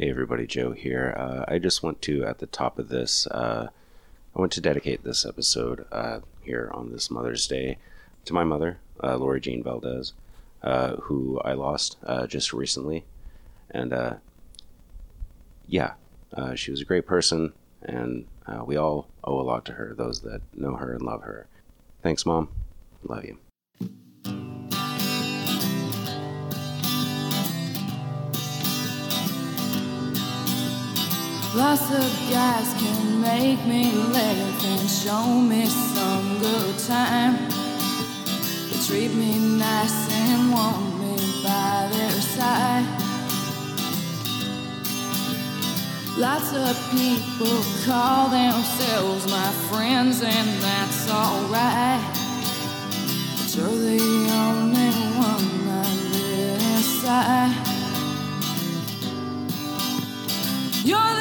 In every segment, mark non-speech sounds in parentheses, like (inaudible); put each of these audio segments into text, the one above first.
Hey everybody, Joe here. Uh, I just want to, at the top of this, uh, I want to dedicate this episode uh, here on this Mother's Day to my mother, uh, Lori Jean Valdez, uh, who I lost uh, just recently. And yeah, she was a great person, and we all owe a lot to her, those that know her and love her. Thanks, Mom. Love you. Lots of guys can make me laugh and show me some good time. They treat me nice and want me by their side. Lots of people call themselves my friends, and that's alright. But you're the only one I let inside. You're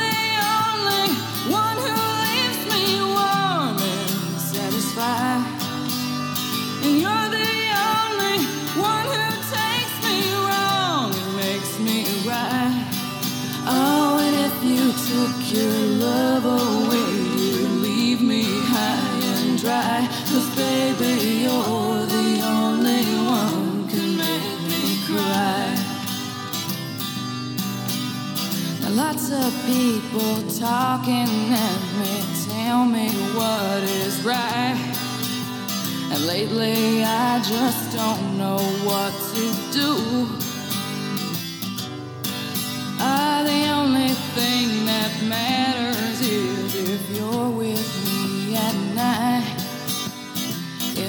lately I just don't know what to do. Thing that matters is if you're with me at night.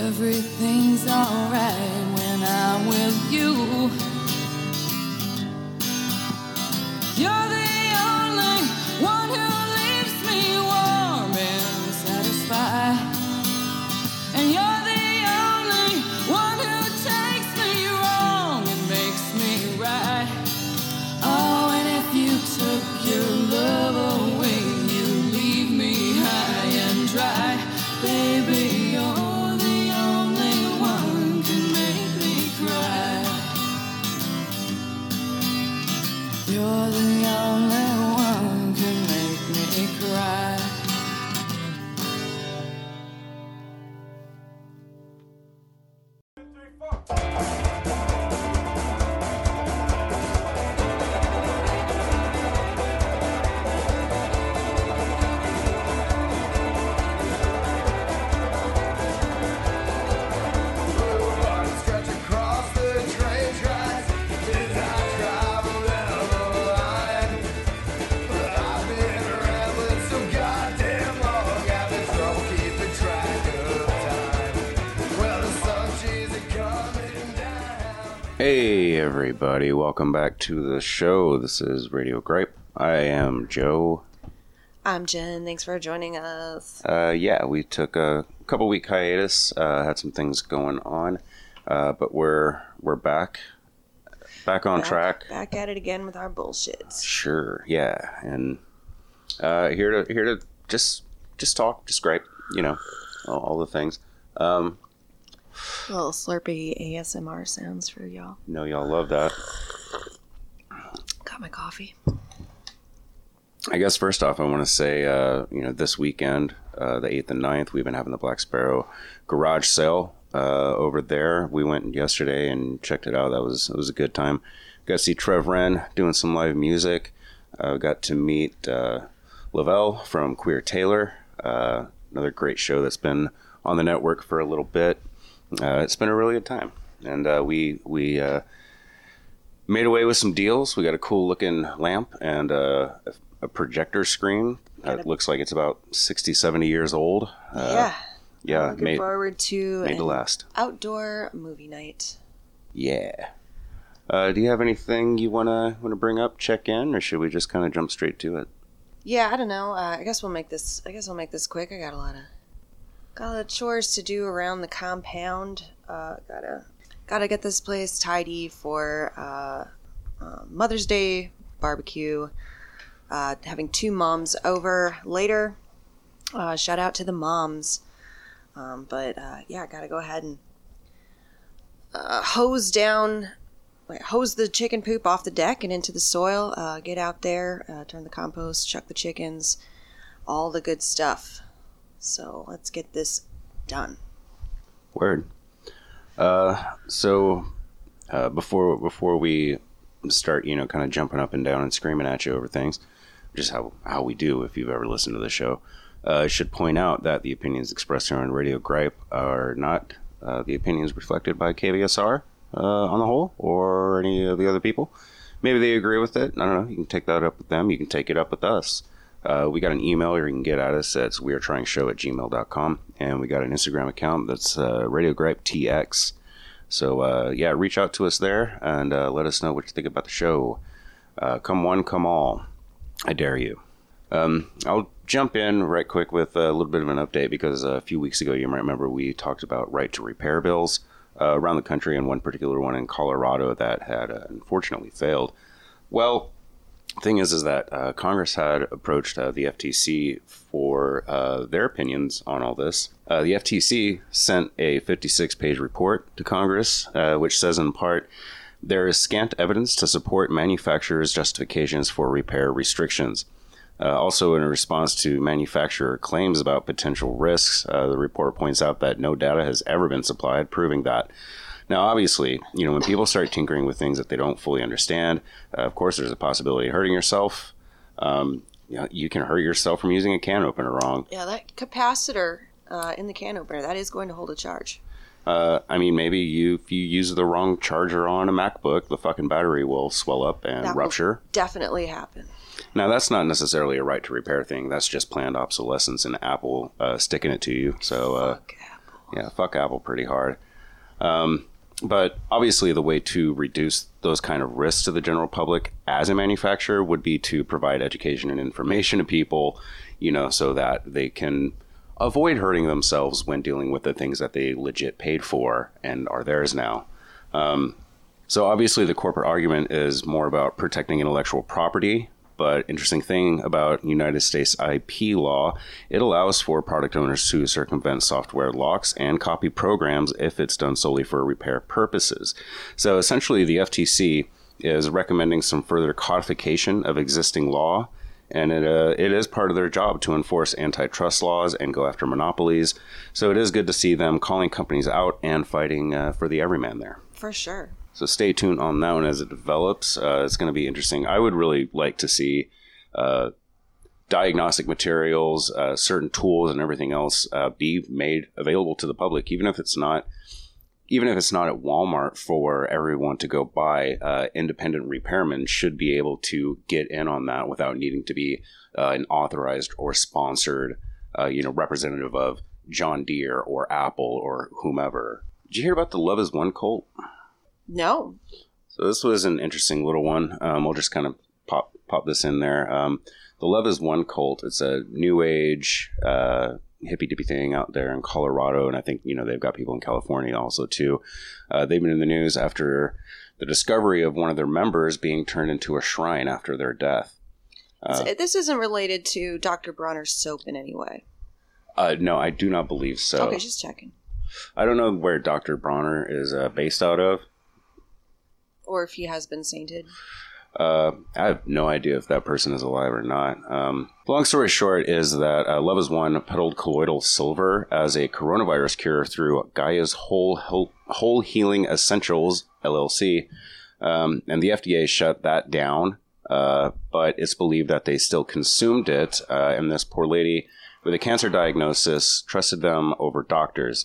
Everything's alright when I'm with you. Everybody, welcome back to the show. This is Radio Gripe. I am Joe. I'm Jen. Thanks for joining us. Uh, yeah, we took a couple week hiatus. Uh, had some things going on, uh, but we're we're back, back on Back- track. Back at it again with our bullshit. Sure, yeah, and uh, here to here to just just talk, just gripe, you know, all, all the things. Um, Little slurpy ASMR sounds for y'all. know y'all love that. Got my coffee. I guess first off, I want to say, uh, you know, this weekend, uh, the 8th and 9th, we've been having the Black Sparrow garage sale uh, over there. We went yesterday and checked it out. That was it was a good time. Got to see Trev Wren doing some live music. Uh, got to meet uh, Lavelle from Queer Taylor, uh, another great show that's been on the network for a little bit. Uh, it's been a really good time, and uh, we we uh, made away with some deals. We got a cool looking lamp and uh, a, a projector screen. It looks like it's about 60, 70 years old. Uh, yeah. Yeah, Looking made, forward to made an to last. outdoor movie night. Yeah. Uh, do you have anything you wanna wanna bring up, check in, or should we just kind of jump straight to it? Yeah, I don't know. Uh, I guess we'll make this. I guess we'll make this quick. I got a lot of got a lot of chores to do around the compound. Uh, gotta gotta get this place tidy for uh, uh, Mother's Day barbecue. Uh, having two moms over later. Uh, shout out to the moms. Um, but uh, yeah, gotta go ahead and hose down hose the chicken poop off the deck and into the soil. Get out there, turn the compost, chuck the chickens, all the good stuff. So let's get this done. Word. Uh, so uh, before before we start, you know, kind of jumping up and down and screaming at you over things, just how how we do if you've ever listened to the show. Uh, I should point out that the opinions expressed here on Radio Gripe are not uh, the opinions reflected by KVSR uh, on the whole or any of the other people. Maybe they agree with it. I don't know. You can take that up with them. You can take it up with us. Uh, we got an email you can get at us. That's we are trying show at gmail.com. And we got an Instagram account that's uh, Radio Gripe TX. So, uh, yeah, reach out to us there and uh, let us know what you think about the show. Uh, come one, come all. I dare you. Um, I'll jump in right quick with a little bit of an update because a few weeks ago, you might remember we talked about right to repair bills uh, around the country, and one particular one in Colorado that had uh, unfortunately failed. Well, thing is, is that uh, Congress had approached uh, the FTC for uh, their opinions on all this. Uh, the FTC sent a 56-page report to Congress, uh, which says in part. There is scant evidence to support manufacturers' justifications for repair restrictions. Uh, also, in response to manufacturer claims about potential risks, the report points out that no data has ever been supplied proving that. Now, obviously, you know when people start tinkering with things that they don't fully understand, uh, of course, there's a possibility of hurting yourself. Um, you, know, you can hurt yourself from using a can opener wrong. Yeah, that capacitor uh, in the can opener that is going to hold a charge. Uh, I mean, maybe you if you use the wrong charger on a MacBook, the fucking battery will swell up and That rupture. definitely happen. Now, that's not necessarily a right to repair thing. That's just planned obsolescence and Apple uh, sticking it to you. So, uh, Fuck yeah, fuck Apple pretty hard. Um, but obviously, the way to reduce those kind of risks to the general public as a manufacturer would be to provide education and information to people, you know, so that they can avoid hurting themselves when dealing with the things that they legit paid for and are theirs now. Um, so obviously, the corporate argument is more about protecting intellectual property. But interesting thing about United States IP law, it allows for product owners to circumvent software locks and copy programs if it's done solely for repair purposes. So essentially, the FTC is recommending some further codification of existing law, and it uh, it is part of their job to enforce antitrust laws and go after monopolies. So it is good to see them calling companies out and fighting uh, for the everyman there. For sure. So stay tuned on that one as it develops. Uh, it's going to be interesting. I would really like to see uh, diagnostic materials, uh, certain tools, and everything else uh, be made available to the public, even if it's not. Even if it's not at Walmart for everyone to go buy, uh, independent repairmen should be able to get in on that without needing to be uh, an authorized or sponsored, you know, representative of John Deere or Apple or whomever. Did you hear about the Love Has Won cult? No. So this was an interesting little one. Um, we'll just kind of pop pop this in there. Um, the Love Has Won cult. It's a new age uh, hippy dippy thing out there in Colorado, and I think you know they've got people in California also too. Uh, they've been in the news after the discovery of one of their members being turned into a shrine after their death. So this isn't related to Dr. Bronner's soap in any way. Uh, no, I do not believe so. Okay, just checking. I don't know where Dr. Bronner is uh, based out of. Or if he has been sainted. Uh, I have no idea if that person is alive or not. Um, long story short is that uh, Love Has Won peddled colloidal silver as a coronavirus cure through Gaia's Whole Whole Healing Essentials LLC, um, and the FDA shut that down. Uh, but it's believed that they still consumed it, uh, and this poor lady with a cancer diagnosis trusted them over doctors.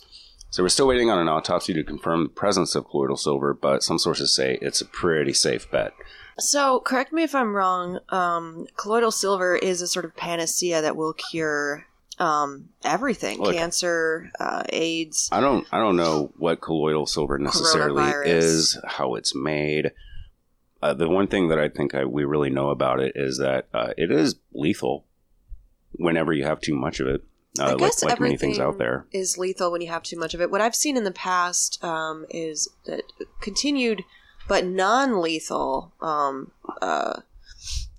So we're still waiting on an autopsy to confirm the presence of colloidal silver, but some sources say it's a pretty safe bet. So, correct me if I'm wrong. Um, colloidal silver is a sort of panacea that will cure um, everything: Look. cancer, uh, AIDS. I don't I don't know what colloidal silver necessarily is, how it's made. Uh, the one thing that I think I, we really know about it is that uh, it is lethal whenever you have too much of it. I like, guess like many things out there. is lethal when you have too much of it. What I've seen in the past um, is that continued but non-lethal um, uh,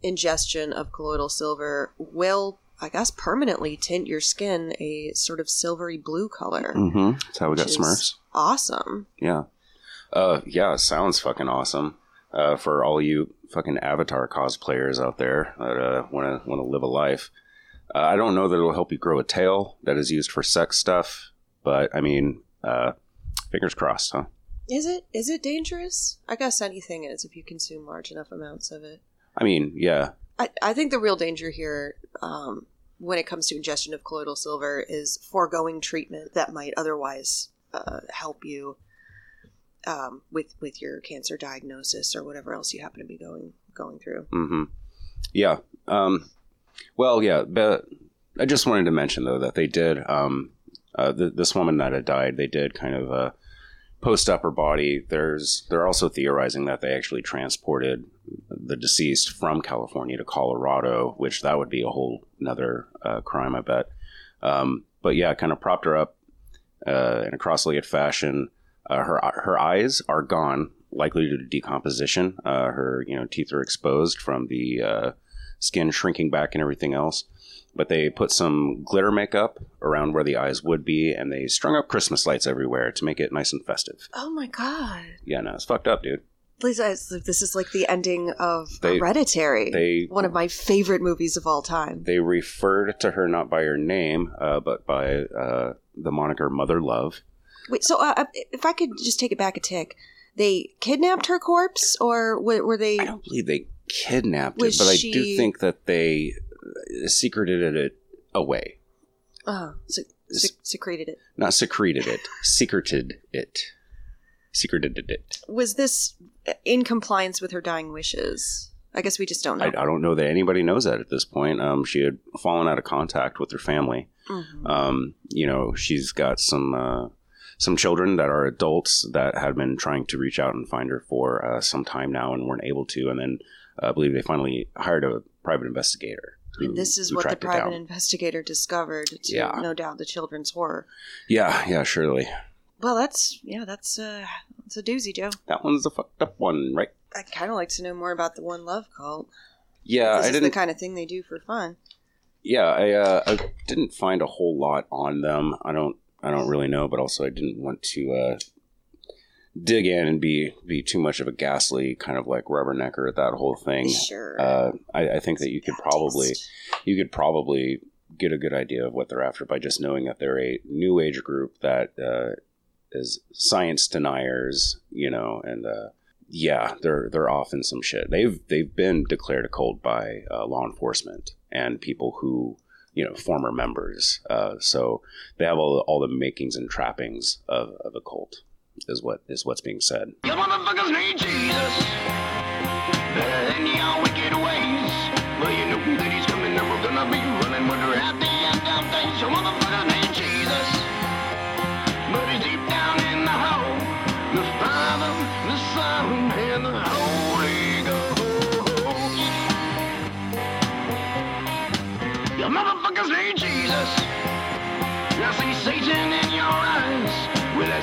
ingestion of colloidal silver will, I guess, permanently tint your skin a sort of silvery blue color. hmm That's how we got Smurfs. Awesome. Yeah. Uh, yeah, sounds fucking awesome. Uh, for all you fucking Avatar cosplayers out there that uh, want to want to live a life, uh, I don't know that it'll help you grow a tail that is used for sex stuff, but I mean, uh, fingers crossed, huh? Is it is it dangerous? I guess anything is if you consume large enough amounts of it. I mean, yeah, I, I think the real danger here, um, when it comes to ingestion of colloidal silver, is foregoing treatment that might otherwise uh, help you um, with with your cancer diagnosis or whatever else you happen to be going going through. hmm Yeah. Um, well, yeah, but I just wanted to mention though that they did. Um, uh, th- this woman that had died, they did kind of uh, post up her body. There's they're also theorizing that they actually transported the deceased from California to Colorado, which that would be a whole another uh, crime, I bet. Um, but yeah, kind of propped her up uh, in a cross-legged fashion. Uh, her her eyes are gone, likely due to decomposition. Uh, her you know teeth are exposed from the uh, skin shrinking back and everything else. But they put some glitter makeup around where the eyes would be, and they strung up Christmas lights everywhere to make it nice and festive. Oh my god! Yeah, no, it's fucked up, dude. Please, I- this is like the ending of They- Hereditary, They one of my favorite movies of all time. they referred to her not by her name, uh, but by uh, the moniker Mother Love. Wait, so uh, if I could just take it back a tick, they kidnapped her corpse, or were, were they? I don't believe they kidnapped Was it, but I do think that they uh, secreted it away. Uh, sec- sec- secreted it. Not secreted it, secreted it. Secreted it. Was this in compliance with her dying wishes? I guess we just don't know. I, I don't know that anybody knows that at this point. Um, she had fallen out of contact with her family. Mhm. Um, you know, she's got some uh, some children that are adults that had been trying to reach out and find her for uh, some time now and weren't able to. And then uh, I believe they finally hired a private investigator. who- and this is what the private investigator discovered. To Yeah. no doubt the children's horror. yeah, yeah, surely. Well, that's yeah, that's uh, that's a doozy, Joe. That one's a fucked up one, right? I'd kind of like to know more about the One Love cult. Yeah, this I is didn't. the kind of thing they do for fun. yeah, I uh, I didn't find a whole lot on them. I don't I don't really know, but also I didn't want to uh, dig in and be be too much of a ghastly kind of like rubbernecker at that whole thing. Sure. Uh, I, I think that you could probably you could probably get a good idea of what they're after by just knowing that they're a new age group that uh, is science deniers, you know, and uh, yeah, they're they're off in some shit. They've they've been declared a cult by uh, law enforcement and people who you know former members. Uh, so they have all the, all the makings and trappings of, of a cult. Is what is what's being said. You motherfuckers need Jesus. Better than your wicked ways. Well, you know that he's coming and we're gonna be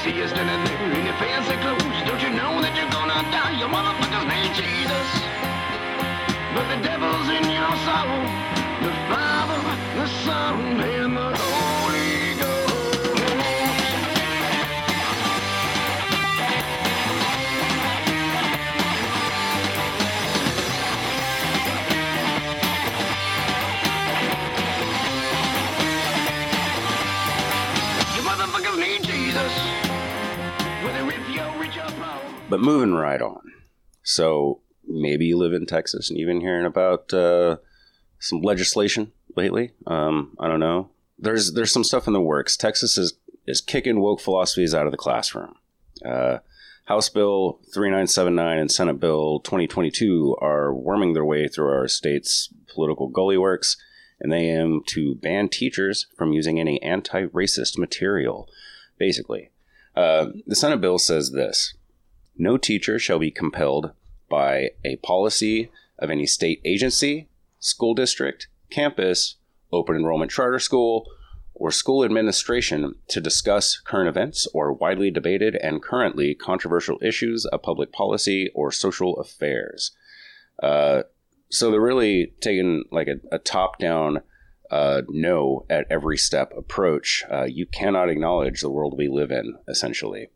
See you standing there in your fancy clothes. Don't you know that you're gonna die? You motherfuckers need Jesus. But the devil's in your soul. The Father, the Son, and the But moving right on. So maybe you live in Texas and you've been hearing about uh, some legislation lately. Um, I don't know. There's there's some stuff in the works. Texas is is kicking woke philosophies out of the classroom. Uh, House Bill 3979 and Senate Bill 2022 are worming their way through our state's political gully works, and they aim to ban teachers from using any anti racist material, basically. Uh, the Senate bill says this No teacher shall be compelled by a policy of any state agency, school district, campus, open enrollment charter school, or school administration to discuss current events or widely debated and currently controversial issues of public policy or social affairs. Uh, so they're really taking like a, a top down uh, no at every step approach. Uh, you cannot acknowledge the world we live in, essentially.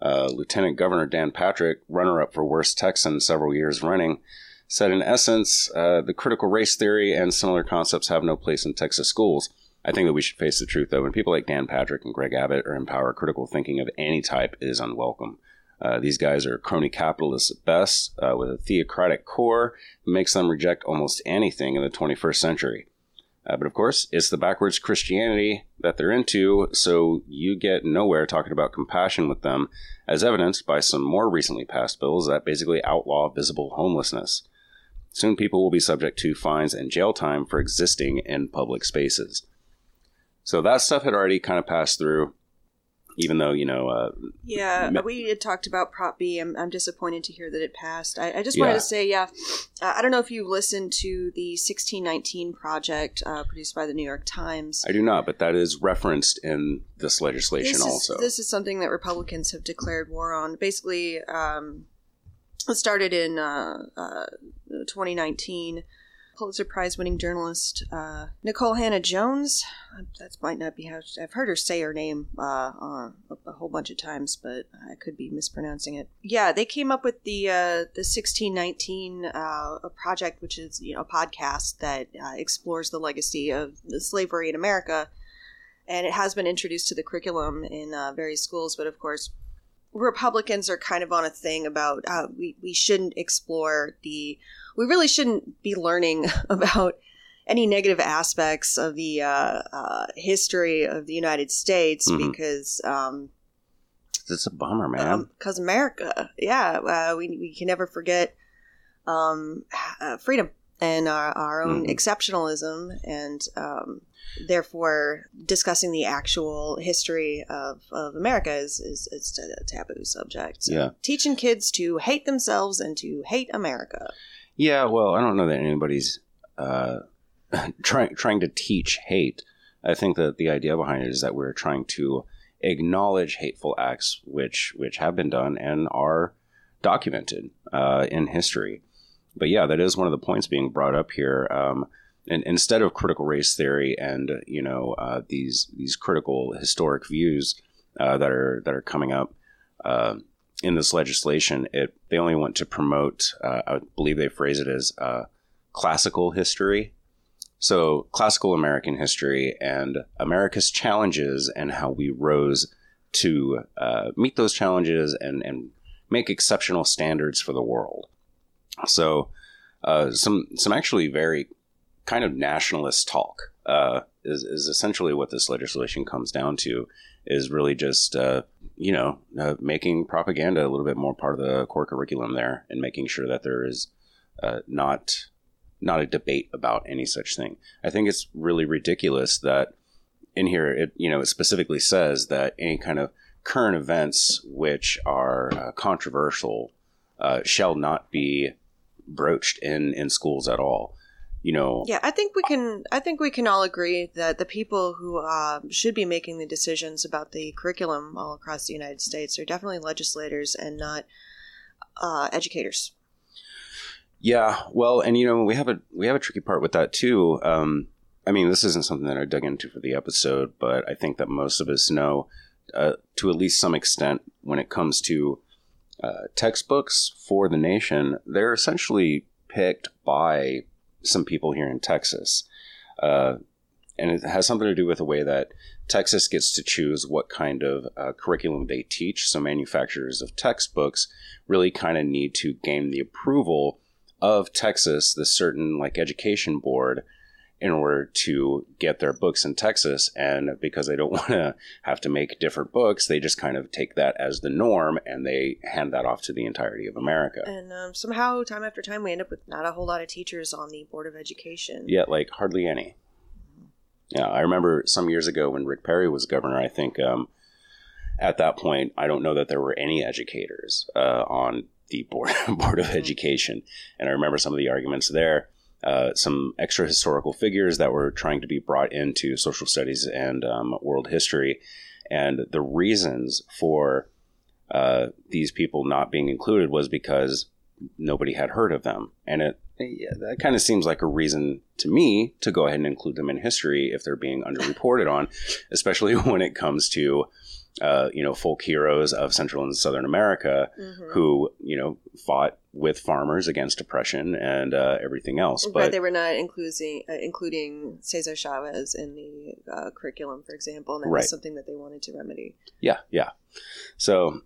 Uh, Lieutenant Governor Dan Patrick, runner up for worst Texan several years running, said in essence, uh, the critical race theory and similar concepts have no place in Texas schools. I think that we should face the truth, though. When people like Dan Patrick and Greg Abbott are in power, critical thinking of any type, is unwelcome. Uh, these guys are crony capitalists at best, uh, with a theocratic core that makes them reject almost anything in the 21st century. Uh, but of course, it's the backwards Christianity that they're into, so you get nowhere talking about compassion with them, as evidenced by some more recently passed bills that basically outlaw visible homelessness. Soon people will be subject to fines and jail time for existing in public spaces. So that stuff had already kind of passed through, even though, you know, uh, Yeah, Ma- we had talked about Prop B. I'm, I'm disappointed to hear that it passed. I, I just wanted Yeah. to say, yeah, uh, I don't know if you listened to the 1619 project uh, produced by the New York Times. I do not, but that is referenced in this legislation this also. Is, this is something that Republicans have declared war on. Basically, um, it started in uh, uh, 2019. Pulitzer Prize winning journalist uh, Nikole Hannah-Jones. That might not be how I've heard her say her name uh, uh, a, whole bunch of times, but I could be mispronouncing it. Yeah, they came up with the uh, the 1619 uh, a project, which is you know a podcast that uh, explores the legacy of slavery in America and it has been introduced to the curriculum in uh, various schools. But of course, Republicans are kind of on a thing about uh, we we shouldn't explore the we really shouldn't be learning (laughs) about any negative aspects of the uh, uh, history of the United States Mhm. because um, it's a bummer, man. because America, yeah, uh, we we can never forget um, uh, freedom and our, our own Mhm. exceptionalism, and um, therefore discussing the actual history of, of America is, is is a taboo subject. So Yeah. teaching kids to hate themselves and to hate America. Yeah, well, I don't know that anybody's uh, (laughs) trying trying to teach hate. I think that the idea behind it is that we're trying to acknowledge hateful acts which which have been done and are documented uh, in history. But yeah, that is one of the points being brought up here. Um, and instead of critical race theory and you know uh, these these critical historic views uh, that are that are coming up. Uh, in this legislation, it they only want to promote. Uh, I believe they phrase it as uh, classical history. So classical American history and America's challenges and how we rose to uh, meet those challenges and and make exceptional standards for the world. So uh, some some actually very kind of nationalist talk uh, is is essentially what this legislation comes down to. Is really just uh, you know uh, making propaganda a little bit more part of the core curriculum there, and making sure that there is uh, not not a debate about any such thing. I think it's really ridiculous that in here it you know it specifically says that any kind of current events which are uh, controversial shall not be broached in in schools at all. You know, Yeah, I think we can. I think we can all agree that the people who uh, should be making the decisions about the curriculum all across the United States are definitely legislators and not uh, educators. Yeah, well, and you know, we have a we have a tricky part with that too. Um, I mean, this isn't something that I dug into for the episode, but I think that most of us know, uh, to at least some extent, when it comes to uh, textbooks for the nation, they're essentially picked by some people here in Texas, uh, and it has something to do with the way that Texas gets to choose what kind of uh, curriculum they teach. So manufacturers of textbooks really kind of need to gain the approval of Texas, the certain like education board, in order to get their books in Texas. And because they don't (laughs) want to have to make different books, they just kind of take that as the norm and they hand that off to the entirety of America. And um, somehow, time after time, we end up with not a whole lot of teachers on the board of education. Yet, like hardly any. Yeah, I remember some years ago when Rick Perry was governor. I think um, at that point, I don't know that there were any educators uh, on the board (laughs) board of education, and I remember some of the arguments there. Uh, some extra historical figures that were trying to be brought into social studies and um, world history, and the reasons for uh, these people not being included was because nobody had heard of them, and it yeah, that kind of seems like a reason to me to go ahead and include them in history if they're being underreported on, especially (laughs) when it comes to uh, you know, folk heroes of Central and Southern America who, you know, fought with farmers against oppression and uh, everything else. but But they were not including uh, including Cesar Chavez in the uh, curriculum, for example, and that Right. was something that they wanted to remedy. yeah, yeah. So,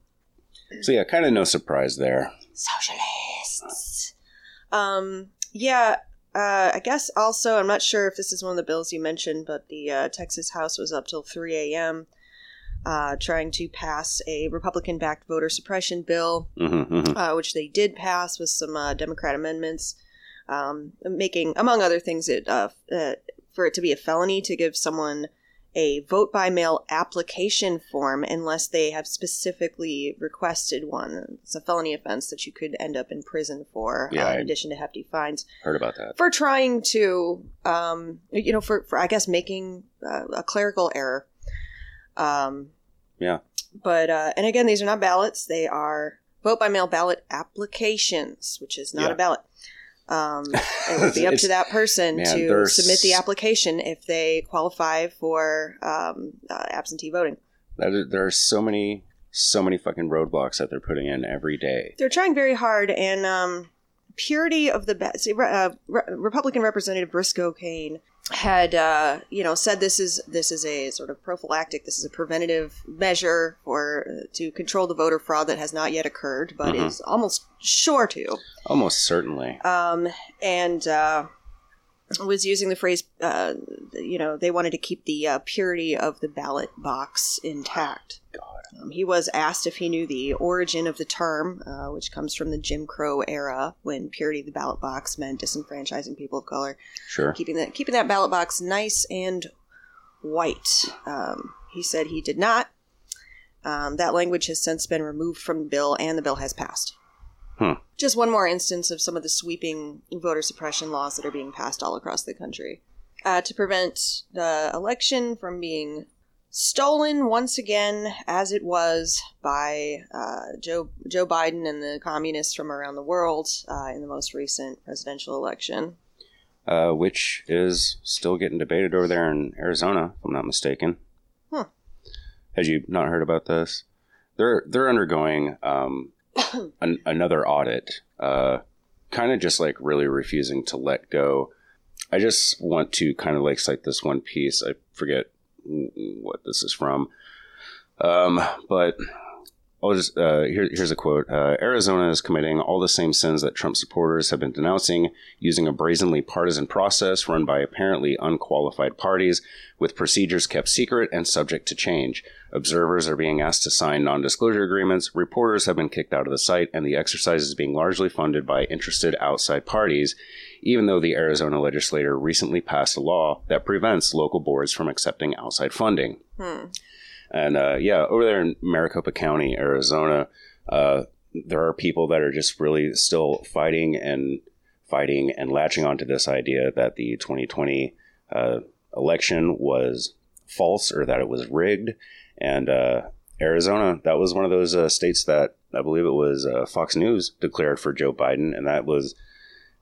so yeah, kind of no surprise there. Socialists. Um. Yeah. Uh, I guess also, I'm not sure if this is one of the bills you mentioned, but the uh, Texas House was up till 3 a.m. Uh, trying to pass a Republican backed voter suppression bill hmm hmm uh, which they did pass with some uh, Democrat amendments, um, making, among other things, it uh, uh, for it to be a felony to give someone a vote by mail application form unless they have specifically requested one. It's a felony offense that you could end up in prison for, Yeah, uh, in addition to hefty fines Heard about that. for trying to, um, you know, for, for I guess making uh, a clerical error. Um, Yeah. But uh, and again, these are not ballots; they are vote by mail ballot applications, which is not Yeah. a ballot. Um, (laughs) it would be up to that person man, to there's- submit the application if they qualify for um, uh, absentee voting. That is- there are so many, so many fucking roadblocks that they're putting in every day. They're trying very hard, and um, purity of the re- uh, Re- Republican Representative Briscoe Cain had uh, you know said this is this is a sort of prophylactic, this is a preventative measure for uh, to control the voter fraud that has not yet occurred, but Mhm. is almost sure to. Almost certainly. Um, and uh, was using the phrase, uh, you know, they wanted to keep the uh, purity of the ballot box intact. God. Um, he was asked if he knew the origin of the term, uh, which comes from the Jim Crow era, when purity of the ballot box meant disenfranchising people of color, Sure. keeping that keeping that ballot box nice and white. Um, he said he did not. Um, that language has since been removed from the bill, and the bill has passed. Hmm. Just one more instance of some of the sweeping voter suppression laws that are being passed all across the country uh, to prevent the election from being stolen once again, as it was by uh, Joe Joe Biden and the communists from around the world uh, in the most recent presidential election. Uh, which is still getting debated over there in Arizona, if I'm not mistaken. Huh. Had you not heard about this? They're they're undergoing um, (coughs) an, another audit, uh, kind of just like really refusing to let go. I just want to kind of like cite this one piece. I forget what this is from, um, but I'll just uh, here, here's a quote. Uh, Arizona is committing all the same sins that Trump supporters have been denouncing, using a brazenly partisan process run by apparently unqualified parties, with procedures kept secret and subject to change. Observers are being asked to sign non disclosure agreements, reporters have been kicked out of the site, and the exercise is being largely funded by interested outside parties, even though the Arizona legislature recently passed a law that prevents local boards from accepting outside funding. And uh, yeah, over there in Maricopa County, Arizona, uh, there are people that are just really still fighting and fighting and latching onto this idea that the 2020 uh, election was false or that it was rigged. And uh, Arizona, that was one of those uh, states that I believe it was uh, Fox News declared for Joe Biden, and that was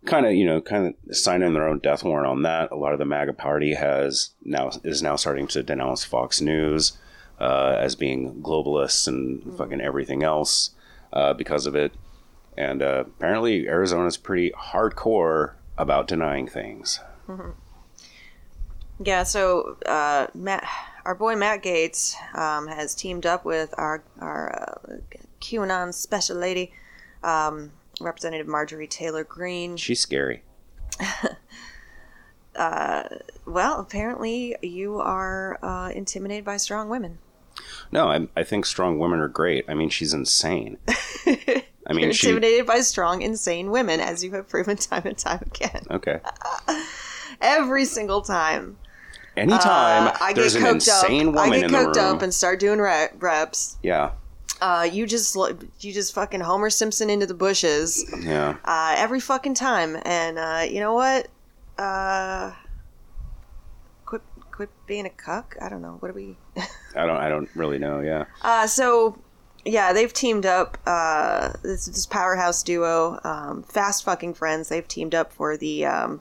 kind of you know kind of signing their own death warrant on that. A lot of the MAGA party has now is now starting to denounce Fox News uh, as being globalists and fucking everything else uh, because of it. And uh, apparently, Arizona's pretty hardcore about denying things. Yeah, so uh, Matt, our boy Matt Gaetz um, has teamed up with our our uh, QAnon special lady, um, Representative Marjorie Taylor Greene. She's scary. (laughs) Well, apparently you are uh, intimidated by strong women. No, I, I think strong women are great. I mean, she's insane. (laughs) I mean, You're she. intimidated by strong, insane women, as you have proven time and time again. Okay. (laughs) Every single time. Anytime Uh, I there's get an coked up. insane I woman get in the coked room, up and start doing re- reps. yeah, Uh, you just you just fucking Homer Simpson into the bushes. yeah. uh, every fucking time. And uh, you know what? Uh, quit, quit being a cuck. I don't know. What are we? (laughs) I don't. I don't really know. Yeah. Uh, so yeah, they've teamed up. Uh, this this powerhouse duo, um, fast fucking friends. They've teamed up for the um,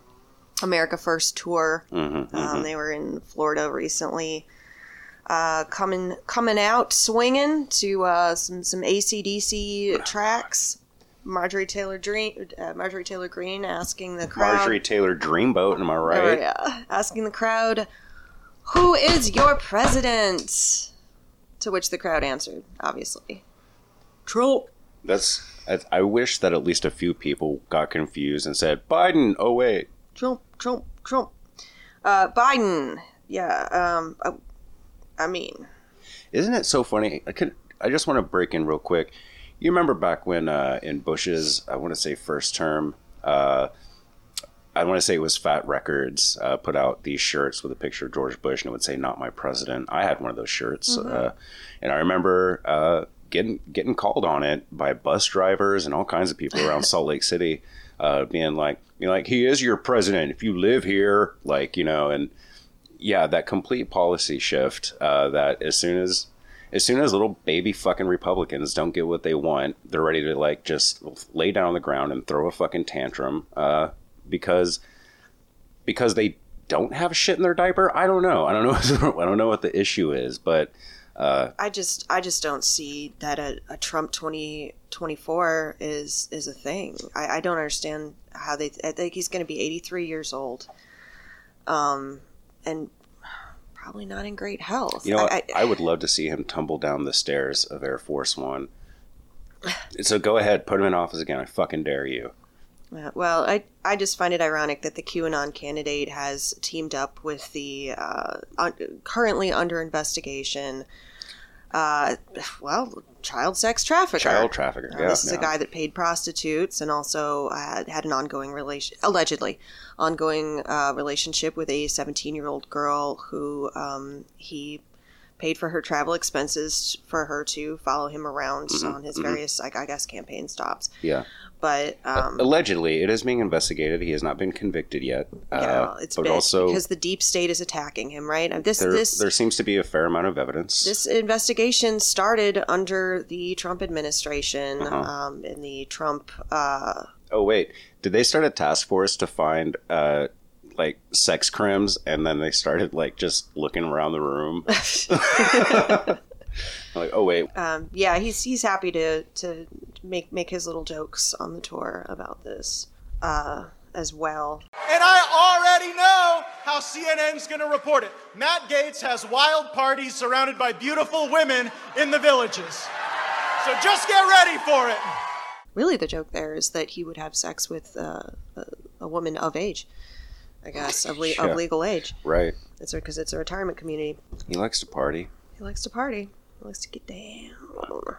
America First tour. Mm-hmm, Um, they were in Florida recently. Uh, coming coming out swinging to uh, some some ACDC tracks. Marjorie Taylor Greene, uh, Marjorie Taylor Greene asking the crowd. Marjorie Taylor Dreamboat, am I Oh, right? yeah. Asking the crowd, "Who is your president?" To which the crowd answered, obviously, Trump. That's. I, I wish that at least a few people got confused and said Biden. Oh wait, Trump, Trump, Trump. Uh, Biden. Yeah. Um. I, mean, Isn't it so funny? I could. I just want to break in real quick. You remember back when uh, in Bush's, I want to say first term, uh, I want to say it was Fat Wreck Chords uh, put out these shirts with a picture of George Bush and it would say "Not my president." I had one of those shirts, uh, and I remember uh, getting getting called on it by bus drivers and all kinds of people around Salt Lake City, uh, being like, "Being like, he is your president if you live here," like you know, and yeah, that complete policy shift. Uh, that as soon as as soon as little baby fucking Republicans don't get what they want, they're ready to like just lay down on the ground and throw a fucking tantrum uh, because because they don't have shit in their diaper. I don't know. I don't know. (laughs) I don't know what the issue is, but I just, I just don't see that a, a Trump twenty twenty four is is a thing. I, I don't understand how they. I think he's going to be eighty three years old, um, and probably not in great health. you know, what? I, I, would love to see him tumble down the stairs of Air Force One. So go ahead, put him in office again. I fucking dare you. Uh, well, I I just find it ironic that the QAnon candidate has teamed up with the uh, un- currently under investigation, uh, well, child sex trafficker. Child trafficker. Uh, yeah, this is yeah. a guy that paid prostitutes and also uh, had an ongoing relation, allegedly, ongoing uh, relationship with a 17 year old girl who um, he paid for her travel expenses for her to follow him around Mm-hmm, on his various, like, I guess, campaign stops. Yeah. But um, Allegedly, it is being investigated. He has not been convicted yet. yeah, uh, it's but also because the deep state is attacking him, right? And This there, this there seems to be a fair amount of evidence. this investigation started under the Trump administration, Uh-huh. um, in the Trump. Uh, oh wait, did they start a task force to find uh, like sex crimes, and then they started like just looking around the room? (laughs) (laughs) (laughs) like, oh wait, um, yeah, he's he's happy to to make make his little jokes on the tour about this uh, as well. And I already know how CNN's gonna report it. Matt Gaetz has wild parties surrounded by beautiful women in the villages. So just get ready for it. Really, the joke there is that he would have sex with uh, a, a woman of age, I guess, of, le- Yeah. of legal age. right? It's because it's a retirement community. He likes to party. He likes to party. To get down.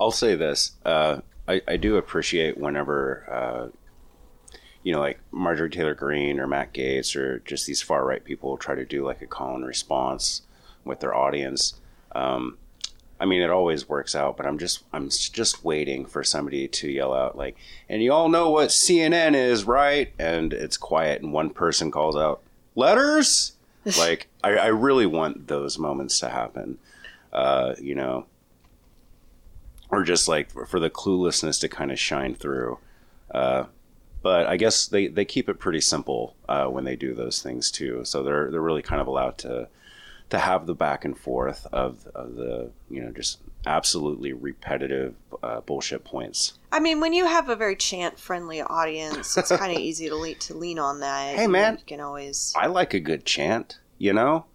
I'll say this: uh, I, I do appreciate whenever uh, you know, like Marjorie Taylor Greene or Matt Gaetz or just these far right people try to do like a call and response with their audience. Um, I mean, it always works out, but I'm just I'm just waiting for somebody to yell out like, "And you all know what CNN is, right?" And it's quiet, and one person calls out, "Letters." (laughs) like, I, I really want those moments to happen. Uh, you know, or just like for, for the cluelessness to kind of shine through. Uh, but I guess they, they keep it pretty simple uh, when they do those things too. So they're they're really kind of allowed to to have the back and forth of, of the you know just absolutely repetitive uh, bullshit points. I mean, when you have a very chant-friendly audience, it's kind of (laughs) easy to lean to lean on that. Hey, man. you can always. I like a good chant, you know,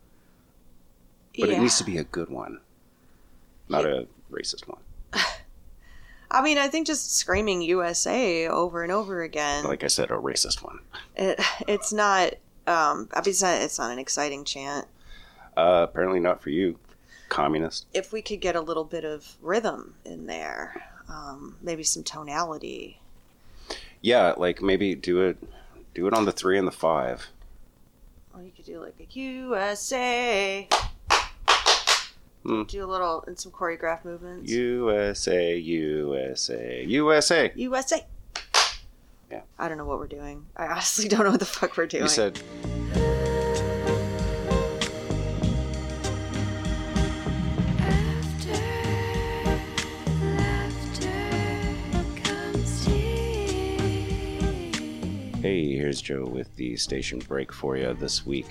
but yeah. it needs to be a good one, not a racist one. (sighs) I mean, I think just screaming USA over and over again. Like I said, a racist one. it, (sighs) it's not. Um, I mean, it's not. It's not an exciting chant. Uh, apparently not for you, communist. If we could get a little bit of rhythm in there, um, maybe some tonality. Yeah, like maybe do it do it on the three and the five. Or you could do like a USA. Hmm. Do a little and some choreographed movements. USA, USA, USA. USA. Yeah. I don't know what we're doing. I honestly (laughs) don't know what the fuck we're doing. You said Hey, here's Joe with the station break for you this week.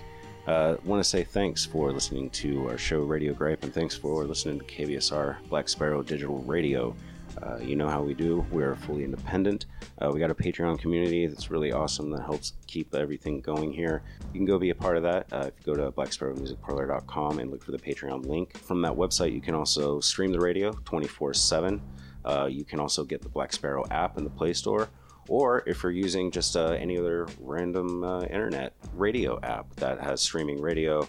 Uh, Want to say thanks for listening to our show Radio Gripe, and thanks for listening to KVSR Black Sparrow Digital Radio. Uh, you know how we do. We're fully independent. Uh, we got a Patreon community that's really awesome that helps keep everything going here. You can go be a part of that uh, if you go to blacksparrowmusicparlor.com and look for the Patreon link. From that website, you can also stream the radio 24 7. Uh, you can also get the Black Sparrow app in the Play Store. Or if you're using just uh, any other random uh, internet radio app that has streaming radio,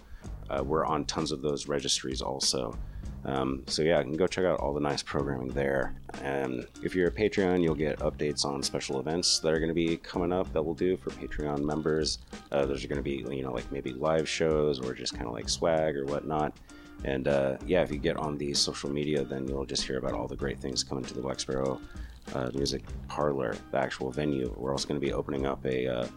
uh, we're on tons of those registries also. Um, so yeah, you can go check out all the nice programming there. And if you're a Patreon, you'll get updates on special events that are going to be coming up that we'll do for Patreon members. Uh, there's going to be you know like maybe live shows or just kind of like swag or whatnot. And uh, yeah, if you get on the social media, then you'll just hear about all the great things coming to the Sparrow uh, Music Parlor, the actual venue. We're also going to be opening up a uh,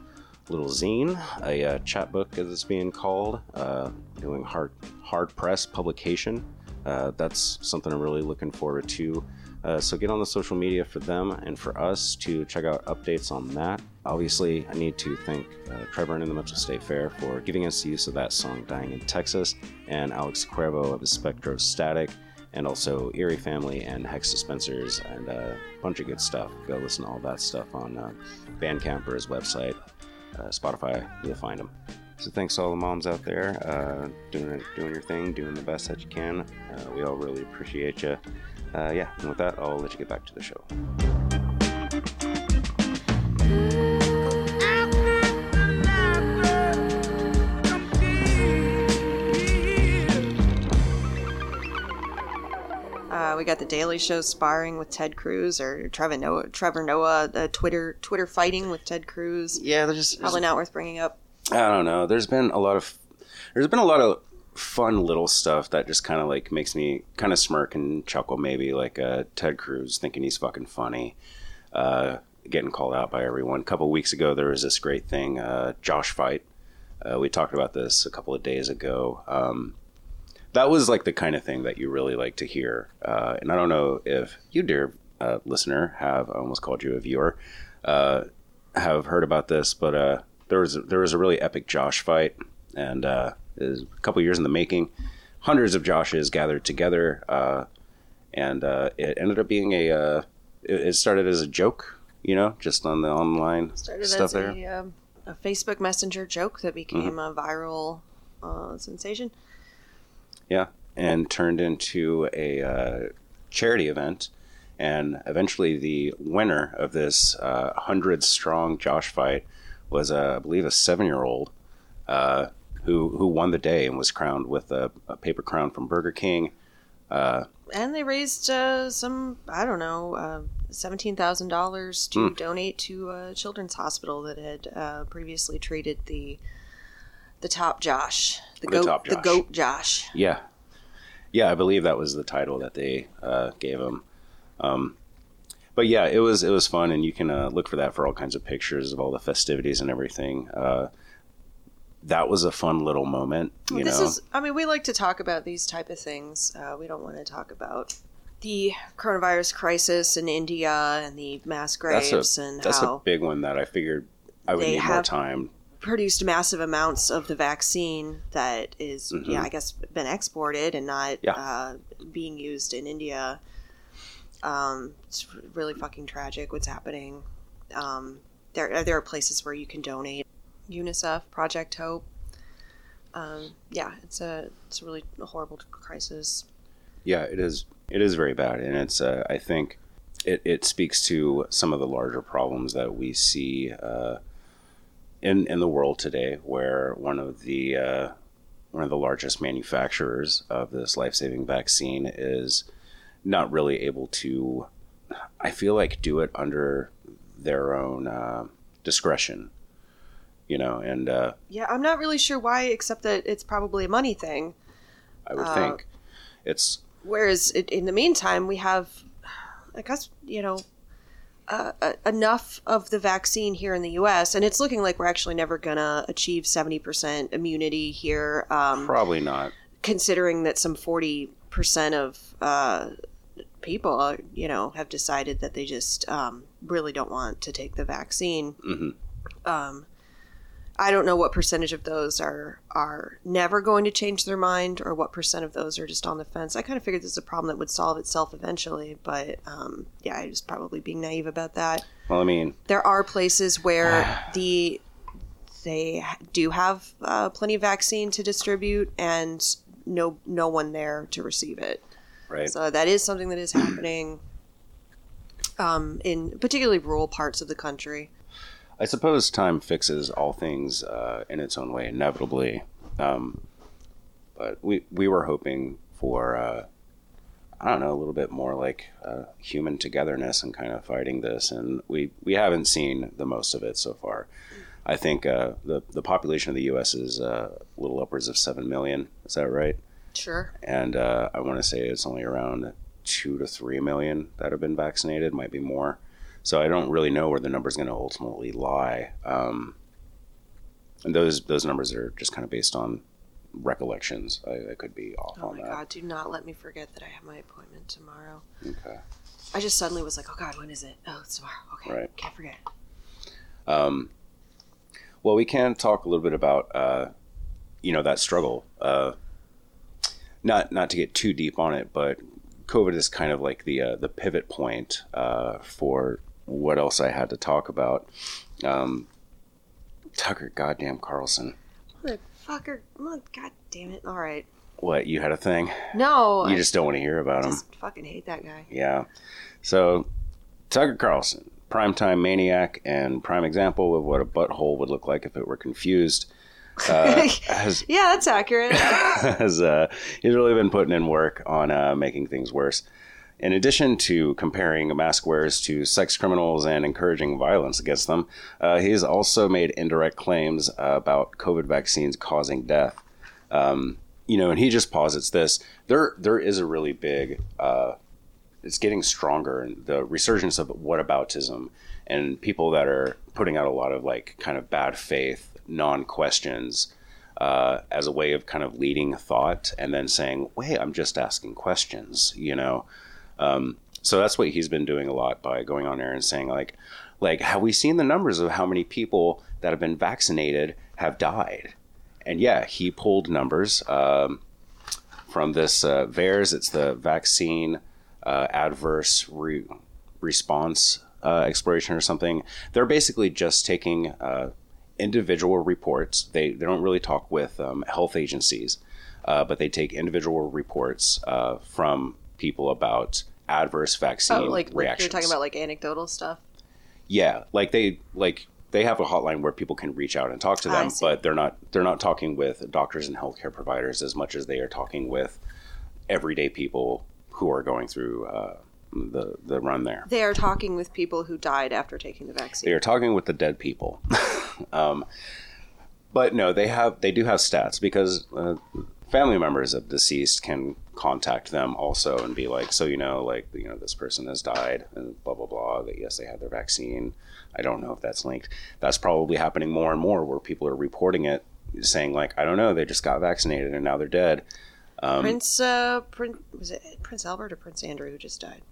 little zine, a uh, chapbook as it's being called, uh, doing hard hard press publication. Uh, that's something I'm really looking forward to. Uh, so get on the social media for them and for us to check out updates on that. Obviously, I need to thank Trevor and the Mitchell State Fair for giving us the use of that song "Dying in Texas" and Alex Cuervo of the Spectrostatic and also Erie Family and Hex Dispensers and a bunch of good stuff. Go listen to all that stuff on uh, Bandcamp or his website, uh, Spotify. You'll find them. So thanks to all the moms out there uh, doing doing your thing, doing the best that you can. Uh, we all really appreciate you. Uh, yeah, and with that, I'll let you get back to the show. We got the Daily Show sparring with Ted Cruz or Trevor Noah. Trevor Noah, the Twitter Twitter fighting with Ted Cruz. Yeah, there's just Probably not worth bringing up. I don't know. There's been a lot of there's been a lot of fun little stuff that just kind of like makes me kind of smirk and chuckle maybe like uh, Ted Cruz thinking he's fucking funny. Uh, getting called out by everyone. A couple weeks ago there was this great thing, uh, Josh fight. Uh, we talked about this a couple of days ago. Um, that was like the kind of thing that you really like to hear. Uh, and I don't know if you, dear uh, listener, have I almost called you a viewer, uh, have heard about this, but uh, there was there was a really epic Josh fight, and uh, it was a couple years in the making. Hundreds of Joshes gathered together, uh, and uh, it ended up being a. Uh, it, started as a joke, you know, just on the online Started stuff as there. a, um, a Facebook Messenger joke that became Mm-hmm. a viral uh, sensation. Yeah, and turned into a uh, charity event. And eventually, the winner of this uh, hundred strong Josh fight was, uh, I believe, a seven year old uh, who who won the day and was crowned with a, a paper crown from Burger King. Uh, And they raised uh, some, I don't know, uh, $17,000 to Hmm. donate to a children's hospital that had uh, previously treated the the top Josh, the, The goat, top the Josh. goat Josh. yeah, yeah, I believe that was the title that they uh, gave him. Um, but yeah, it was it was fun, and you can uh, look for that for all kinds of pictures of all the festivities and everything. Uh, that was a fun little moment, you this know. is, I mean, we like to talk about these type of things. Uh, we don't want to talk about the coronavirus crisis in India and the mass graves that's a and that's how a big one that I figured I would need more time. Produced massive amounts of the vaccine that is, Mhm. yeah, I guess been exported and not Yeah. uh, being used in India. Um, it's really fucking tragic what's happening. Um, there, there are places where you can donate. UNICEF, Project Hope. Um, yeah, it's a it's a really horrible crisis. Yeah, it is. It is very bad, and it's. Uh, I think it, it speaks to some of the larger problems that we see uh, in in the world today, where one of the uh, one of the largest manufacturers of this life saving vaccine is not really able to. I feel like do it under their own uh, discretion, you know, and uh, Yeah, I'm not really sure why, except that it's probably a money thing. I would Uh, think it's Whereas in the meantime, we have, I guess, you know, uh, uh, enough of the vaccine here in the U.S., and it's looking like we're actually never gonna achieve seventy percent immunity here. Um, probably not. considering that some forty percent of uh, people, uh, you know, have decided that they just um, really don't want to take the vaccine. Mhm. Um, I don't know what percentage of those are are never going to change their mind, or what percent of those are just on the fence. I kind of figured this is a problem that would solve itself eventually, but um, yeah, I was probably being naive about that. Well, I mean, There are places where the they do have uh, plenty of vaccine to distribute, and no no one there to receive it. right? So that is something that is happening um, in particularly rural parts of the country. I suppose time fixes all things uh, in its own way, inevitably. Um, but we we were hoping for uh, I don't know a little bit more like uh, human togetherness and kind of fighting this, and we we haven't seen the most of it so far. I think uh, the the population of the U.S. is uh, a little upwards of seven million. Is that right? Sure. and uh, I want to say it's only around two to three million that have been vaccinated, might be more. So I don't really know where the number is going to ultimately lie. Um, and those those numbers are just kind of based on recollections. I, I could be off Oh on my god, do not let me forget that I have my appointment tomorrow. Okay. I just suddenly was like, oh god, when is it? Oh, it's tomorrow. Okay. Right. Can't forget. Um, well, we can talk a little bit about uh, you know that struggle. Uh, not not to get too deep on it, but COVID is kind of like the uh, the pivot point uh, for what else I had to talk about. Um, Tucker, goddamn Carlson, Motherfucker. Mother- God damn it. All right. what you had a thing? No. You I just don't want to hear about him. fucking hate that guy. Yeah. So, Tucker Carlson, primetime maniac and prime example of what a butthole would look like if it were confused. Uh, (laughs) has Yeah, that's accurate. (laughs) has uh, he's really been putting in work on uh, making things worse. In addition to comparing mask wearers to sex criminals and encouraging violence against them, uh, he's also made indirect claims about COVID vaccines causing death. Um, you know, and he just posits this: there there is a really big, uh, it's getting stronger, and the resurgence of whataboutism and people that are putting out a lot of like kind of bad faith, non questions uh, as a way of kind of leading thought and then saying, wait, I'm just asking questions, you know? Um, so that's what he's been doing a lot by going on there and saying, like, like, have we seen the numbers of how many people that have been vaccinated have died? And yeah, he pulled numbers um, from this uh, VAERS. It's the Vaccine uh, Adverse Re- Response uh, Exploration or something. They're basically just taking uh, individual reports. They, they don't really talk with um, health agencies, uh, but they take individual reports uh, from people about adverse vaccine oh, like, reactions. you're talking about like anecdotal stuff. Yeah, like they like they have a hotline where people can reach out and talk to them, but they're not they're not talking with doctors and healthcare providers as much as they are talking with everyday people who are going through uh, the the run there. They are talking with people who died after taking the vaccine. They are talking with the dead people. (laughs) um, but no, they have they do have stats because uh, family members of deceased can contact them also and be like, so you know, like you know, this person has died and blah blah blah. That yes, they had their vaccine. I don't know if that's linked. That's probably happening more and more where people are reporting it, saying like, I don't know, they just got vaccinated and now they're dead. Um, Prince, uh, Prince, was it Prince Albert or Prince Andrew who just died?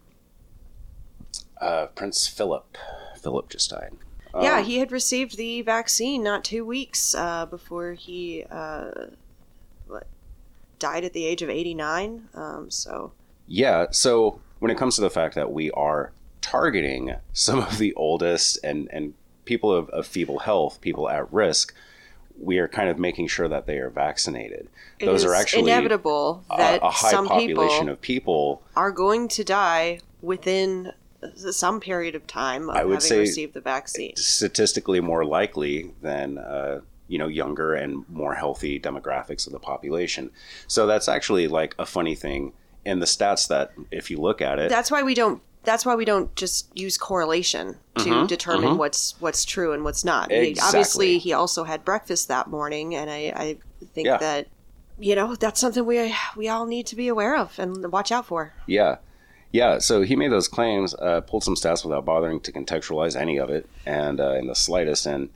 uh, Prince Philip, Philip just died. yeah, Um, he had received the vaccine not two weeks uh, before he uh, died at the age of 89. Um, so, Yeah. So when it comes to the fact that we are targeting some of the oldest and, and people of, of feeble health, people at risk, we are kind of making sure that they are vaccinated. it Those are actually inevitable a, that a high some population people of people. are going to die within some period of time of I would having say- received the vaccine. statistically more likely than uh, you know younger and more healthy demographics of the population. So that's actually like a funny thing in the stats that if you look at it, That's why we don't. That's why we don't just use correlation to determine what's what's true and what's not. Mm-hmm, Exactly. obviously, he also had breakfast that morning, and I, I think Yeah. that you know that's something we we all need to be aware of and watch out for. Yeah. Yeah, so he made those claims, uh, pulled some stats without bothering to contextualize any of it, and uh, in the slightest, and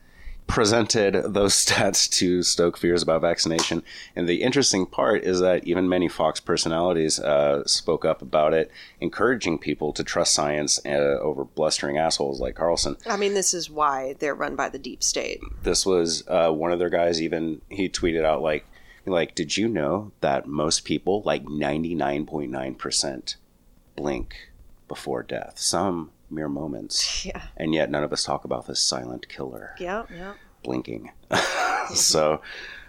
presented those (laughs) stats to stoke fears about vaccination. And the interesting part is that even many Fox personalities uh, spoke up about it, encouraging people to trust science uh, over blustering assholes like Carlson. I mean, this is why they're run by the deep state. This was uh, one of their guys. Even he tweeted out like, like, did you know that most people, like ninety nine point nine percent, blink before death? Some mere moments, (laughs) Yeah. and yet none of us talk about this silent killer Yeah. Yeah. blinking. (laughs) so,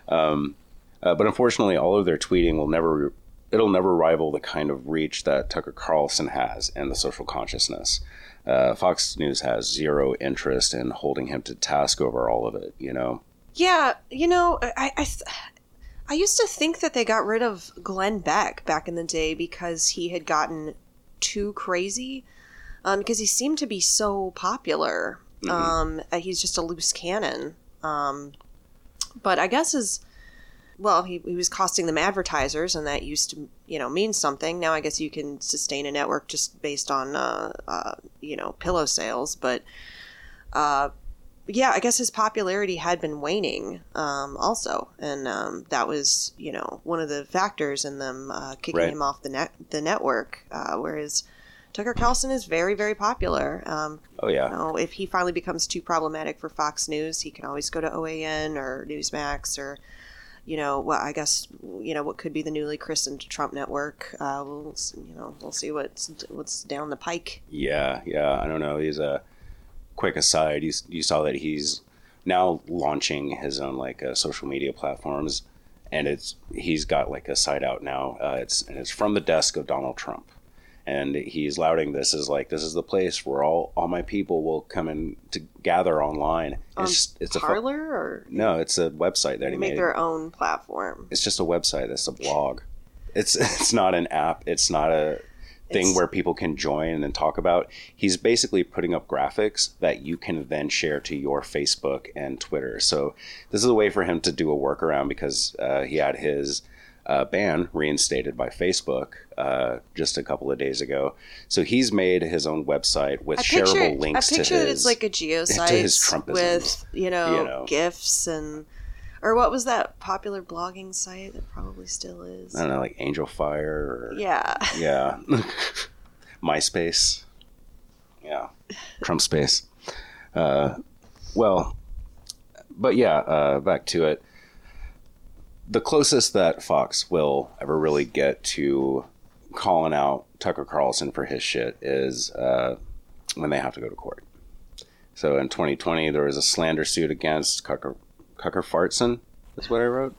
um, uh, but unfortunately, all of their tweeting will never, it'll never rival the kind of reach that Tucker Carlson has in the social consciousness. Uh, Fox News has zero interest in holding him to task over all of it. You know, Yeah, you know, I, I, th- I used to think that they got rid of Glenn Beck back in the day because he had gotten too crazy, um, because he seemed to be so popular. Um, uh, he's just a loose cannon. Um, but I guess as well, he, he was costing them advertisers, and that used to, you know, mean something. Now I guess you can sustain a network just based on, uh, uh, you know, pillow sales, but yeah, I guess his popularity had been waning um, also, and um, that was you know one of the factors in them uh, kicking Right. him off the net the network. Uh, whereas Tucker Carlson is very very popular. Um, oh yeah, you know, if he finally becomes too problematic for Fox News, he can always go to OAN or Newsmax or you know what I guess you know what could be the newly christened Trump network. Uh, we'll you know we'll see what's what's down the pike. yeah, yeah. I don't know. He's a quick aside. You, you saw that he's now launching his own like uh, social media platforms, and it's he's got like a site out now. Uh, it's and it's from the desk of Donald Trump, and he's lauding this as like this is the place where all all my people will come and to gather online. On It's it's a Parlor or no, it's a website that he make made. their own platform. It's just a website. It's a blog. It's (laughs) it's not an app. It's not a thing It's- where people can join and talk about. He's basically putting up graphics that you can then share to your Facebook and Twitter. So this is a way for him to do a workaround because uh, he had his uh, ban reinstated by Facebook uh, just a couple of days ago. So he's made his own website with shareable links I picture (laughs) to his. it's like a geosite with you know, you know. gifs and or what was that popular blogging site that probably still is? I don't know, like Angelfire or Yeah, Yeah. (laughs) MySpace. Yeah. Trump space. Uh, well, but yeah, uh, back to it. The closest that Fox will ever really get to calling out Tucker Carlson for his shit is uh, when they have to go to court. So in 2020, there was a slander suit against Cucker, Cucker Fartson. is what I wrote.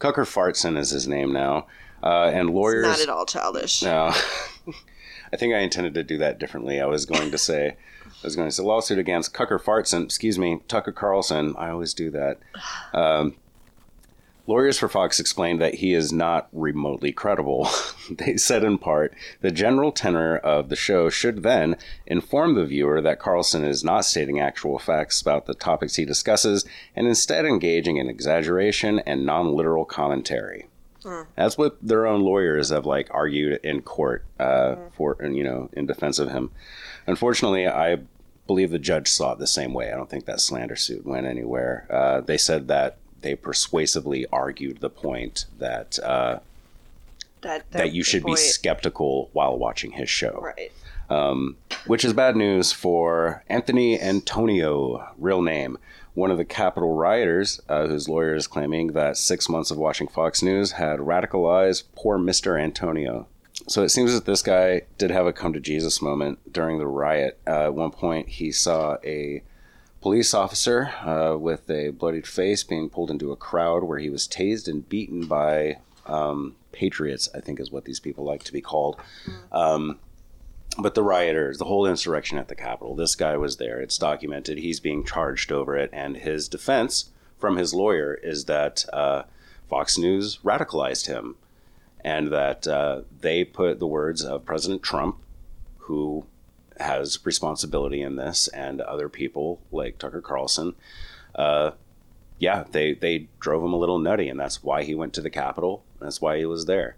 Cucker Fartson is his name now. Uh, and lawyers. not at all childish. No. (laughs) I think I intended to do that differently. I was going to say, I was going to say lawsuit against Tucker Fartson, excuse me, Tucker Carlson. I always do that. Um, lawyers for Fox explained that he is not remotely credible. (laughs) they said in part, the general tenor of the show should then inform the viewer that Carlson is not stating actual facts about the topics he discusses and instead engaging in exaggeration and non literal commentary. That's what their own lawyers have like argued in court uh, for, and you know, in defense of him. Unfortunately, I believe the judge saw it the same way. I don't think that slander suit went anywhere. Uh, they said that they persuasively argued the point that uh, that that you should be skeptical while watching his show right. which is bad news for Anthony Antonio, real name, one of the Capitol rioters, uh, whose lawyer is claiming that six months of watching Fox News had radicalized poor Mr. Antonio. So it seems that this guy did have a come to Jesus moment during the riot. Uh, at one point, he saw a police officer uh, with a bloodied face being pulled into a crowd where he was tased and beaten by um, patriots, I think is what these people like to be called but the rioters, the whole insurrection at the Capitol, this guy was there. It's documented. He's being charged over it. And his defense from his lawyer is that uh, Fox News radicalized him and that uh, they put the words of President Trump, who has responsibility in this, and other people like Tucker Carlson. Uh, yeah, they, they drove him a little nutty, and that's why he went to the Capitol. That's why he was there.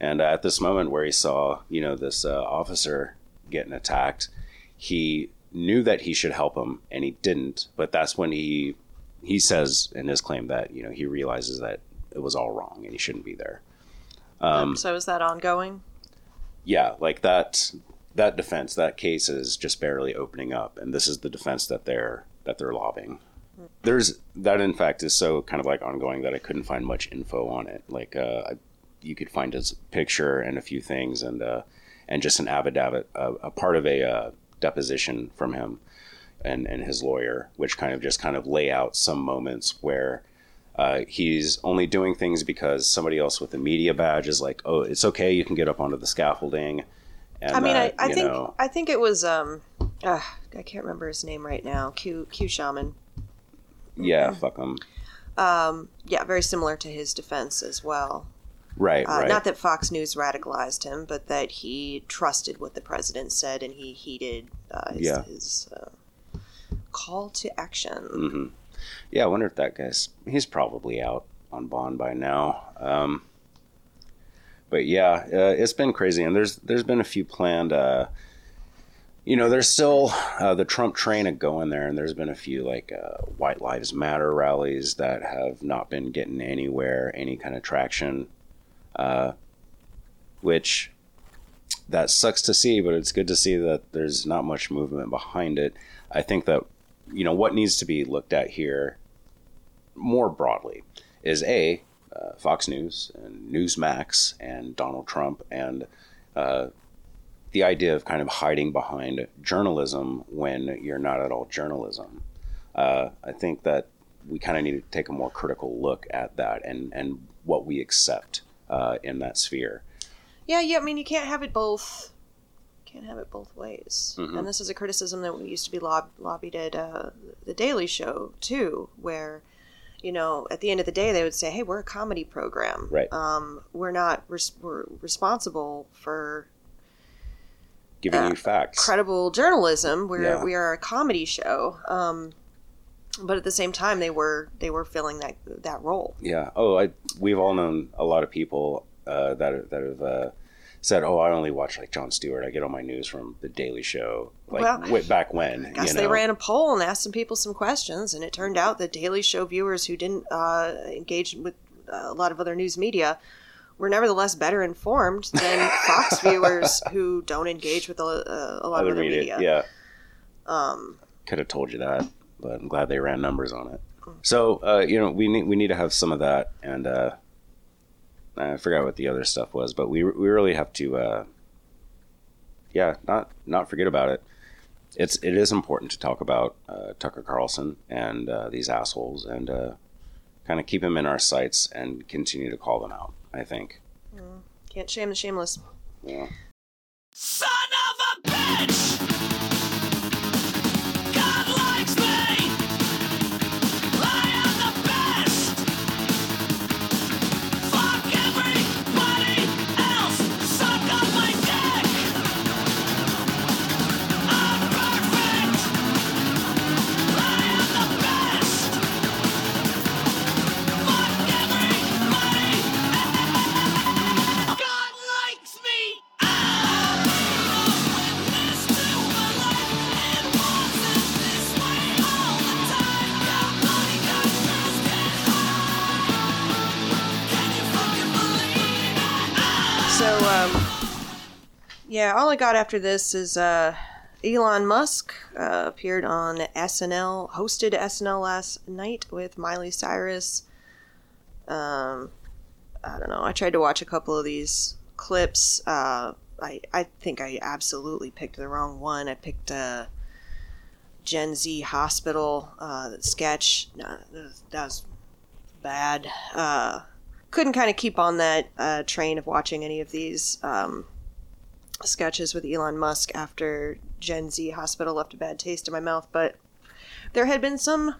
And at this moment where he saw, you know, this uh, officer getting attacked, he knew that he should help him and he didn't. But that's when he he says in his claim that you know he realizes that it was all wrong and he shouldn't be there. Um, so is that ongoing? yeah, like that that defense, that case is just barely opening up, and this is the defense that they're that they're lobbying. There's that, in fact, is so kind of like ongoing that I couldn't find much info on it. Like, uh, I- you could find his picture and a few things, and uh, and just an affidavit, a part of a uh, deposition from him and and his lawyer, which kind of just kind of lay out some moments where uh, he's only doing things because somebody else with a media badge is like, oh, it's okay, you can get up onto the scaffolding. And, I mean, I, I think know, I think it was um, uh, I can't remember his name right now. Q Q Shaman. yeah, fuck him. Yeah, very similar to his defense as well. Right, Uh, right. Not that Fox News radicalized him, but that he trusted what the president said and he heeded uh, his, Yeah. his uh, call to action. Mm-hmm. Yeah, I wonder if that guy's he's probably out on bond by now. Um, but yeah, uh, it's been crazy, and there's there's been a few planned. Uh, you know, there's still uh, the Trump train going there, and there's been a few like uh, White Lives Matter rallies that have not been getting anywhere, any kind of traction. Uh, which that sucks to see, but it's good to see that there's not much movement behind it. I think that you know what needs to be looked at here more broadly is a uh, Fox News and Newsmax and Donald Trump and uh, the idea of kind of hiding behind journalism when you're not at all journalism. Uh, I think that we kind of need to take a more critical look at that and and what we accept uh, in that sphere. Yeah, yeah. I mean, you can't have it both. Can't have it both ways. Mhm. And this is a criticism that we used to be lob- lobbied at uh, the Daily Show too, where you know at the end of the day they would say, "Hey, we're a comedy program. Right. Um, we're not. Res- we're responsible for Giving Uh, you facts. credible journalism. We're Yeah. we are a comedy show." Um, but at the same time, they were they were filling that that role. Yeah. Oh, I we've all known a lot of people uh, that that have uh, said, "Oh, I only watch like Jon Stewart. I get all my news from the Daily Show." Like Well, way back when, I guess you they ran a poll and asked some people some questions, and it turned out that Daily Show viewers who didn't uh, engage with uh, a lot of other news media were nevertheless better informed than (laughs) Fox viewers who don't engage with a, a lot other of other media. media. Yeah, Um, could have told you that, but I'm glad they ran numbers on it. So uh, you know, we need we need to have some of that, and uh, I forgot what the other stuff was, but we we really have to, uh, yeah, not not forget about it. It's it is important to talk about uh, Tucker Carlson and uh, these assholes, and uh, kind of keep them in our sights and continue to call them out. I think. can't shame the shameless. Yeah. Son of a bitch! Yeah, all I got after this is uh, Elon Musk uh, appeared on SNL, hosted SNL last night with Miley Cyrus. Um, I don't know. I tried to watch a couple of these clips. Uh, I I think I absolutely picked the wrong one. I picked uh, Gen Z Hospital uh, sketch. No, that was- that was bad. Uh, couldn't kind of keep on that uh, train of watching any of these um, sketches with Elon Musk after Gen Z Hospital left a bad taste in my mouth, but there had been some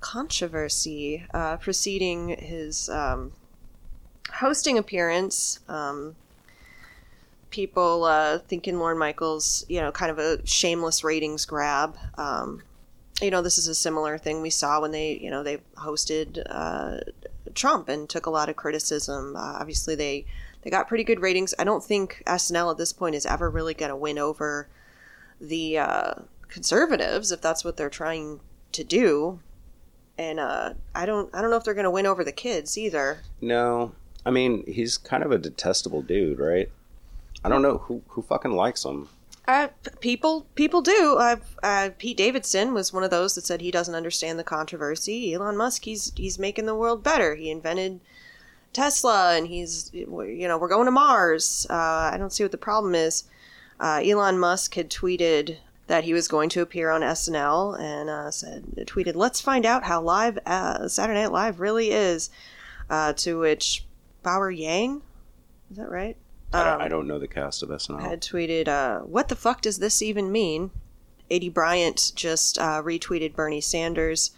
controversy uh, preceding his um, hosting appearance. Um, people uh, thinking Lorne Michaels, you know, kind of a shameless ratings grab. Um, you know, this is a similar thing we saw when they, you know, they hosted uh, Trump and took a lot of criticism. Uh, obviously, they they got pretty good ratings. I don't think SNL at this point is ever really going to win over the uh, conservatives if that's what they're trying to do. And uh, I don't I don't know if they're going to win over the kids either. No, I mean he's kind of a detestable dude, right? I don't know who who fucking likes him. Uh, people people do. Uh, uh, Pete Davidson was one of those that said he doesn't understand the controversy. Elon Musk, he's he's making the world better. He invented Tesla, and he's you know we're going to Mars. Uh, I don't see what the problem is. Uh, Elon Musk had tweeted that he was going to appear on SNL and uh, said tweeted, "Let's find out how live uh, Saturday Night Live really is." Uh, to which Bowen Yang, is that right? I, don't, Um, I don't know the cast of SNL. had tweeted, uh, "What the fuck does this even mean?" Aidy Bryant just uh, retweeted Bernie Sanders,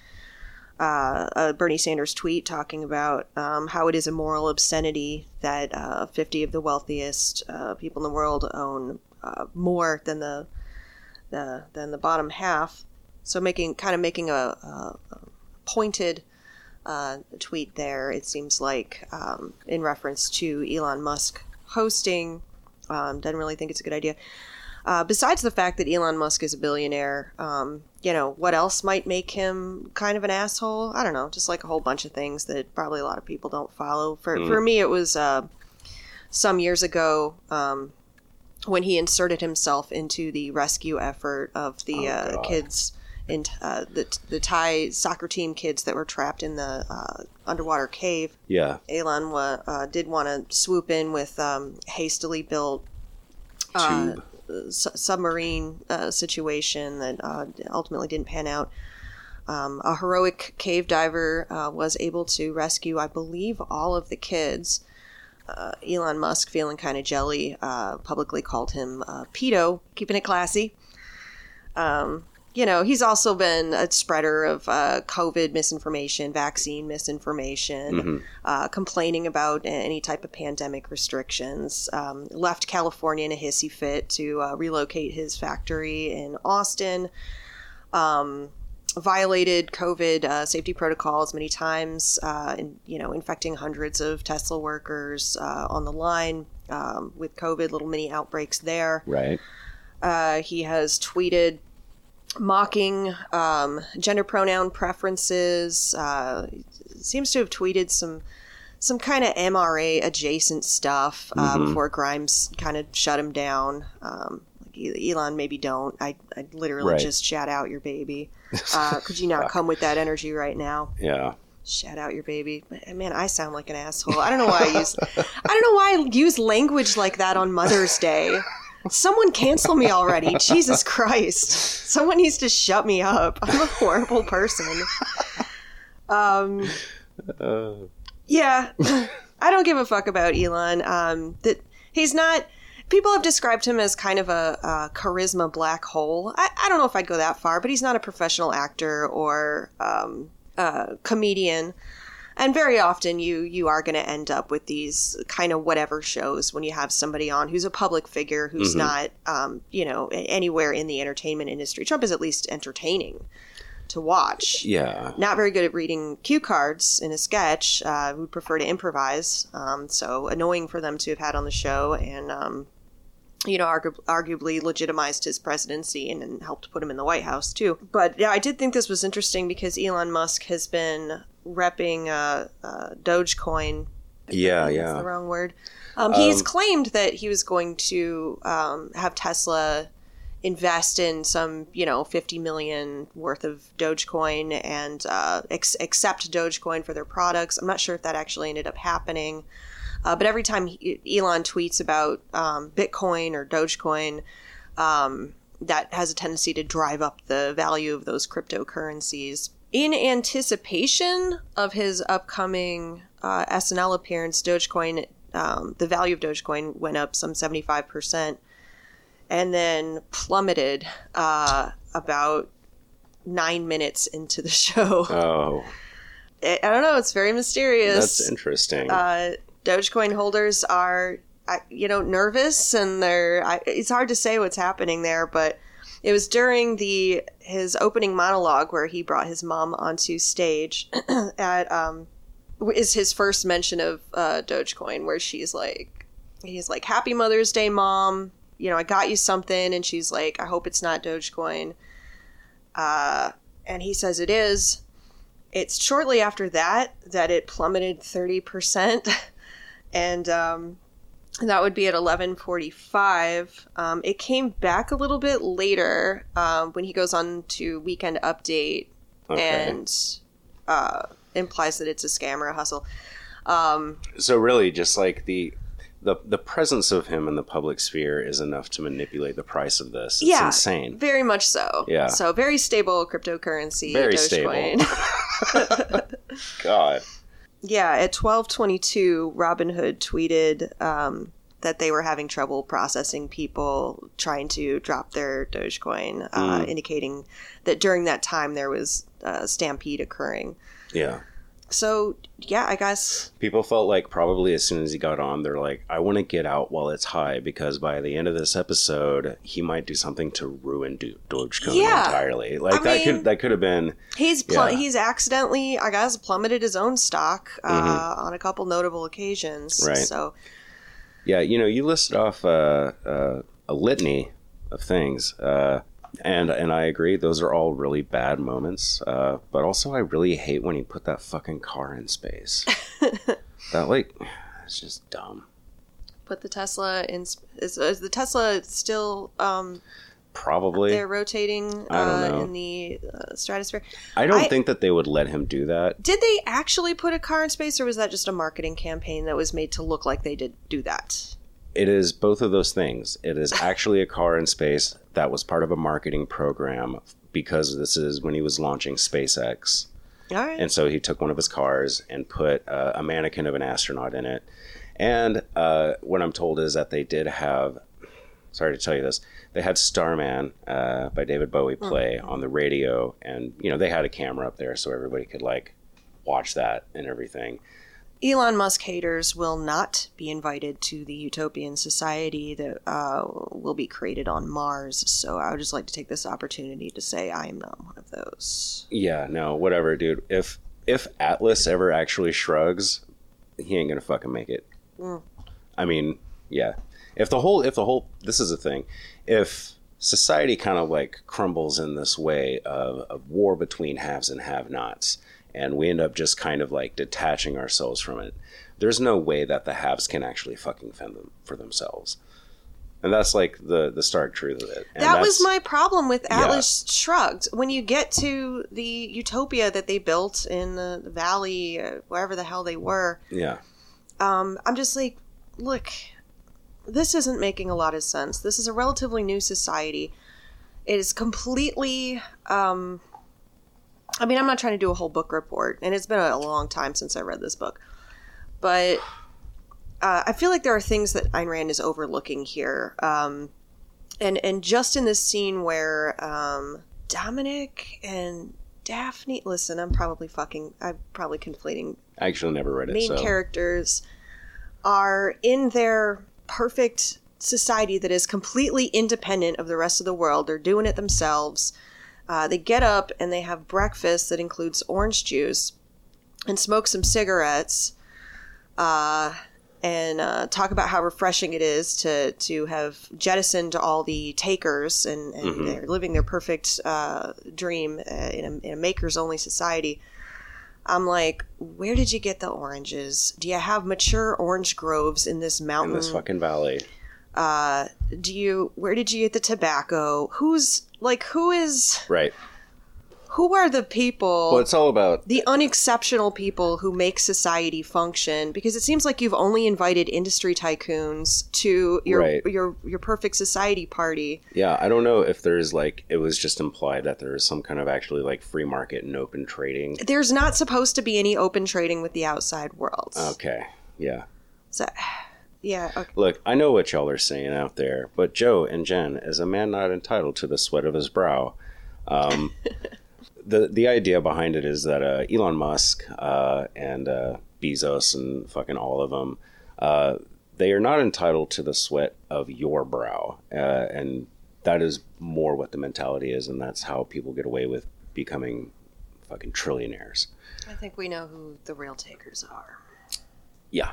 uh, a Bernie Sanders tweet talking about um, how it is a moral obscenity that uh, 50 of the wealthiest uh, people in the world own uh, more than the, the than the bottom half. So making kind of making a, a pointed uh, tweet there. It seems like um, in reference to Elon Musk hosting. Um, doesn't really think it's a good idea. Uh, besides the fact that Elon Musk is a billionaire, um, you know, what else might make him kind of an asshole? I don't know, just like a whole bunch of things that probably a lot of people don't follow. For for me, it was uh, some years ago um, when he inserted himself into the rescue effort of the Oh, uh, kids in uh, the the Thai soccer team kids that were trapped in the uh, underwater cave. yeah, Elon wa- uh, did want to swoop in with um, hastily built uh, tube. Su- submarine uh, situation that uh, ultimately didn't pan out. Um, a heroic cave diver uh, was able to rescue, I believe, all of the kids. Uh, Elon Musk, feeling kind of jelly, uh, publicly called him pedo, keeping it classy. Um, you know, he's also been a spreader of uh, COVID misinformation, vaccine misinformation, uh, complaining about any type of pandemic restrictions. Um, left California in a hissy fit to uh, relocate his factory in Austin. Um, violated COVID uh, safety protocols many times, uh, and you know, infecting hundreds of Tesla workers uh, on the line um, with COVID. Little mini outbreaks there. right. Uh, he has tweeted mocking um, gender pronoun preferences. Uh, seems to have tweeted some some kind of MRA adjacent stuff uh, before Grimes kind of shut him down. Um, like Elon, maybe don't. I I literally Right. just shout out your baby. (laughs) Uh, could you not come with that energy right now? Yeah. Shout out your baby. Man, I sound like an asshole. I don't know why I use I don't know why I use language like that on Mother's Day. Someone cancel me already. (laughs) Jesus Christ. Someone needs to shut me up. I'm a horrible person. Um Uh, yeah. (laughs) I don't give a fuck about Elon. Um that he's not people have described him as kind of a, a charisma black hole. I, I don't know if I'd go that far, but he's not a professional actor or um, uh, comedian. And very often, you you are going to end up with these kind of whatever shows when you have somebody on who's a public figure who's not, um, you know, anywhere in the entertainment industry. Trump is at least entertaining to watch yeah. not very good at reading cue cards in a sketch. Uh, would prefer to improvise. Um, so annoying for them to have had on the show, and um, you know, argu- arguably legitimized his presidency and, and helped put him in the White House too. But yeah, I did think this was interesting because Elon Musk has been repping uh, uh, Dogecoin. Yeah, That's yeah. the wrong word. Um, he's claimed that he was going to um, have Tesla invest in some, you know, 50 million worth of Dogecoin and uh, ex- accept Dogecoin for their products. I'm not sure if that actually ended up happening. Uh, but every time he, Elon tweets about um, Bitcoin or Dogecoin, um, that has a tendency to drive up the value of those cryptocurrencies. In anticipation of his upcoming uh, SNL appearance, Dogecoin, um, the value of Dogecoin went up some 75%, and then plummeted uh, about nine minutes into the (laughs) show. Oh, I I don't know, it's very mysterious that's interesting. uh, Dogecoin holders are, you know, nervous and they're. It's hard to say what's happening there, but it was during the his opening monologue where he brought his mom onto stage (clears throat) at um is his first mention of uh, Dogecoin where she's like, he's like, "Happy Mother's Day, mom." You know, I got you something, and she's like, "I hope it's not Dogecoin." Uh, and he says it is. It's shortly after that that it plummeted 30%. (laughs) and um, that would be at 11:45. Um, it came back a little bit later um, when he goes on to Weekend Update Okay. and uh, implies that it's a scam or a hustle. Um, So really, just like the the the presence of him in the public sphere is enough to manipulate the price of this. It's yeah, insane. Very much so. Yeah. So very stable cryptocurrency. Very Dogecoin. (laughs) (laughs) God. Yeah. At twelve twenty two, Robinhood tweeted um, that they were having trouble processing people trying to drop their Dogecoin, uh, Mm. indicating that during that time there was a stampede occurring. Yeah. So yeah, I guess People felt like probably as soon as he got on, they're like, I want to get out while it's high because by the end of this episode, he might do something to ruin Do- Dogecoin Yeah. entirely. Like I that mean- could that could have been he's pl- Yeah. he's accidentally, I guess, plummeted his own stock uh, on a couple notable occasions. Mm-hmm. Right. So yeah. You know, you listed off uh, uh, a litany of things, uh, and and I agree, those are all really bad moments. Uh, but also, I really hate when he put that fucking car in space. (laughs) that like, it's just dumb. put the Tesla in. Is, is the Tesla still um, Probably. they're rotating uh, in the uh, stratosphere? I don't I- think that they would let him do that. Did they actually put a car in space, or was that just a marketing campaign that was made to look like they did do that? It is both of those things. It is (laughs) actually a car in space that was part of a marketing program because this is when he was launching SpaceX. All right. And so he took one of his cars and put uh, a mannequin of an astronaut in it. And uh, what I'm told is that they did have, sorry to tell you this, they had Starman uh, by David Bowie play on the radio. And, you know, they had a camera up there so everybody could, like, watch that and everything. Elon Musk haters will not be invited to the utopian society that uh, will be created on Mars. So I would just like to take this opportunity to say I am not one of those. Yeah, no, whatever, dude. If if Atlas ever actually shrugs, he ain't gonna fucking make it. I mean, yeah. If the whole if the whole this is a thing, if society kind of like crumbles in this way of, of war between haves and have nots, and we end up just kind of like detaching ourselves from it, there's no way that the haves can actually fucking fend them for themselves. And that's like the the stark truth of it. And that was my problem with Yeah. Atlas Shrugged. When you get to the utopia that they built in the, the valley, uh, wherever the hell they were, yeah. um, I'm just like, look, this isn't making a lot of sense. This is a relatively new society. It is completely. Um, I mean, I'm not trying to do a whole book report, and it's been a long time since I read this book, but uh, I feel like there are things that Ayn Rand is overlooking here. Um, and and just in this scene where um, Dominic and Daphne, listen, I'm probably fucking, I'm probably conflating I actually never read it. main so. characters are in their perfect society that is completely independent of the rest of the world. They're doing it themselves. Uh, they get up and they have breakfast that includes orange juice and smoke some cigarettes uh, and uh, talk about how refreshing it is to, to have jettisoned all the takers and, and they're living their perfect uh, dream uh, in, a, in a makers only society. I'm like, where did you get the oranges? Do you have mature orange groves in this in mountain? this fucking valley. Uh, do you? Where did you get the tobacco? Who's like, who is? Right. Who are the people? Well, it's all about the unexceptional people who make society function because it seems like you've only invited industry tycoons to your Right. your your perfect society party. yeah. I don't know if there's like it was just implied that there is some kind of actually like free market and open trading. There's not supposed to be any open trading with the outside world. Okay. Yeah. So, yeah, okay. Look, I know what y'all are saying out there, but Joe and Jen, as a man not entitled to the sweat of his brow, um, (laughs) the the idea behind it is that uh, Elon Musk uh, and uh, Bezos and fucking all of them, uh, they are not entitled to the sweat of your brow, uh, and that is more what the mentality is, and that's how people get away with becoming fucking trillionaires. I think we know who the real takers are. Yeah.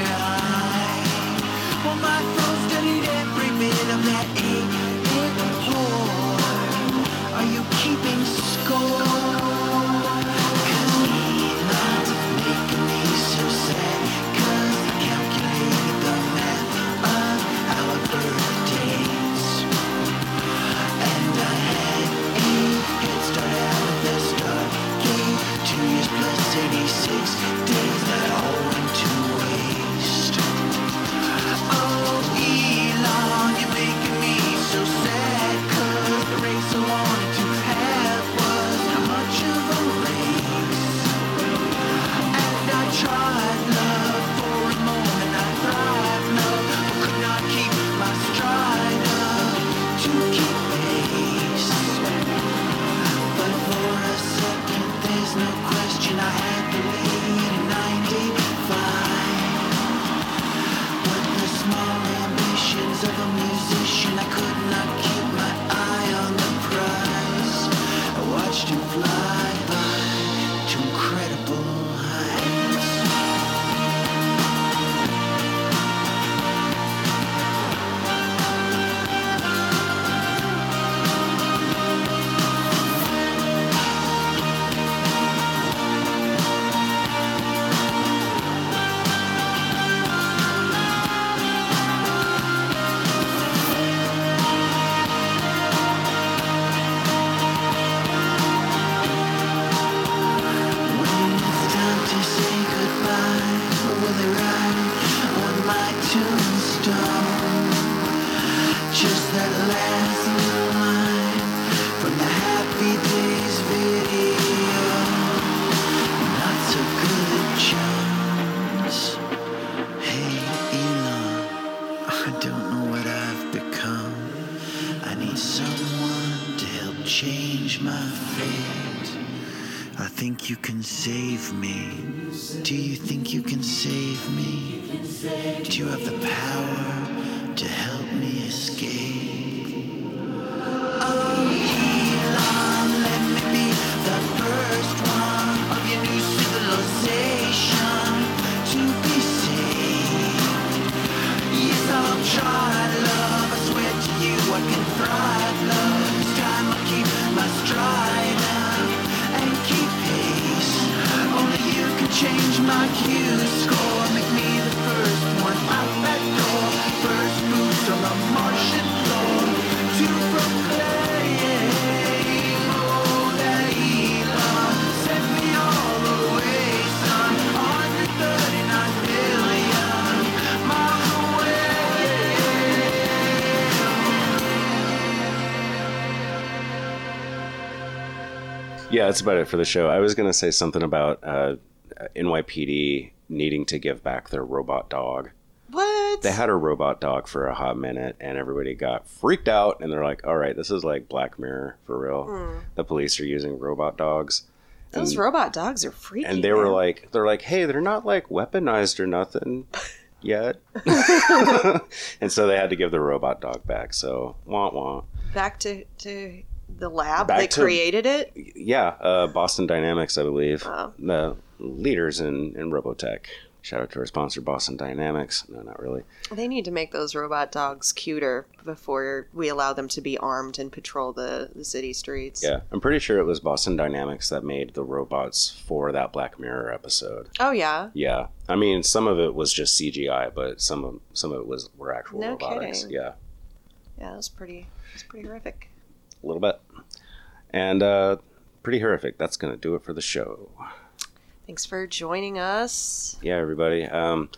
86 save me. Do you think you can save me? Do you have the power that's about it for the show. I was going to say something about uh, NYPD needing to give back their robot dog. What? They had a robot dog for a hot minute, and everybody got freaked out. And they're like, "All right, this is like Black Mirror for real. The police are using robot dogs." Those and, robot dogs are freaky. and they were man. like, "They're like, hey, they're not like weaponized or nothing (laughs) yet." (laughs) (laughs) and so they had to give the robot dog back. So wah wah. back to to the lab. Back they to- created it. Yeah, uh, Boston Dynamics, I believe, Oh. the leaders in in Robotech. Shout out to our sponsor, Boston Dynamics. No, not really. They need to make those robot dogs cuter before we allow them to be armed and patrol the, the city streets. Yeah, I'm pretty sure it was Boston Dynamics that made the robots for that Black Mirror episode. Oh yeah. Yeah, I mean, some of it was just CGI, but some of some of it was were actual No robotics. kidding. Yeah, Yeah, that was pretty. It was pretty horrific. A little bit, and uh, pretty horrific. That's gonna do it for the show. Thanks for joining us. yeah, everybody. Um,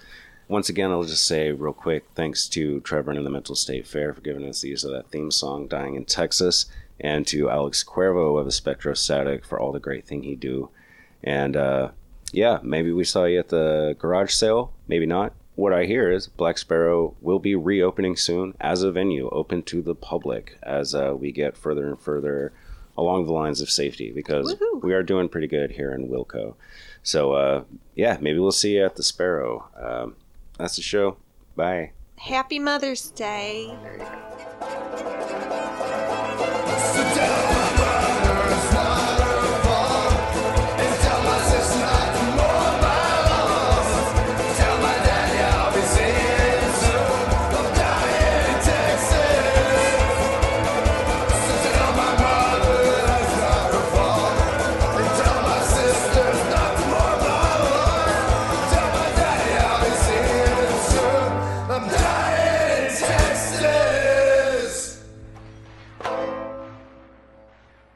once again, I'll just say real quick thanks to Trevor and the Mental State Fair for giving us the use of that theme song, Dying in Texas, and to Alex Cuervo of the Spectrostatic for all the great thing he do. And uh, yeah, maybe we saw you at the garage sale, maybe not what I hear is Black Sparrow will be reopening soon as a venue open to the public as uh, we get further and further along the lines of safety because we are doing pretty good here in Wilco. So, uh, yeah, maybe we'll see you at the Sparrow. Um, that's the show. Bye. Happy Mother's Day.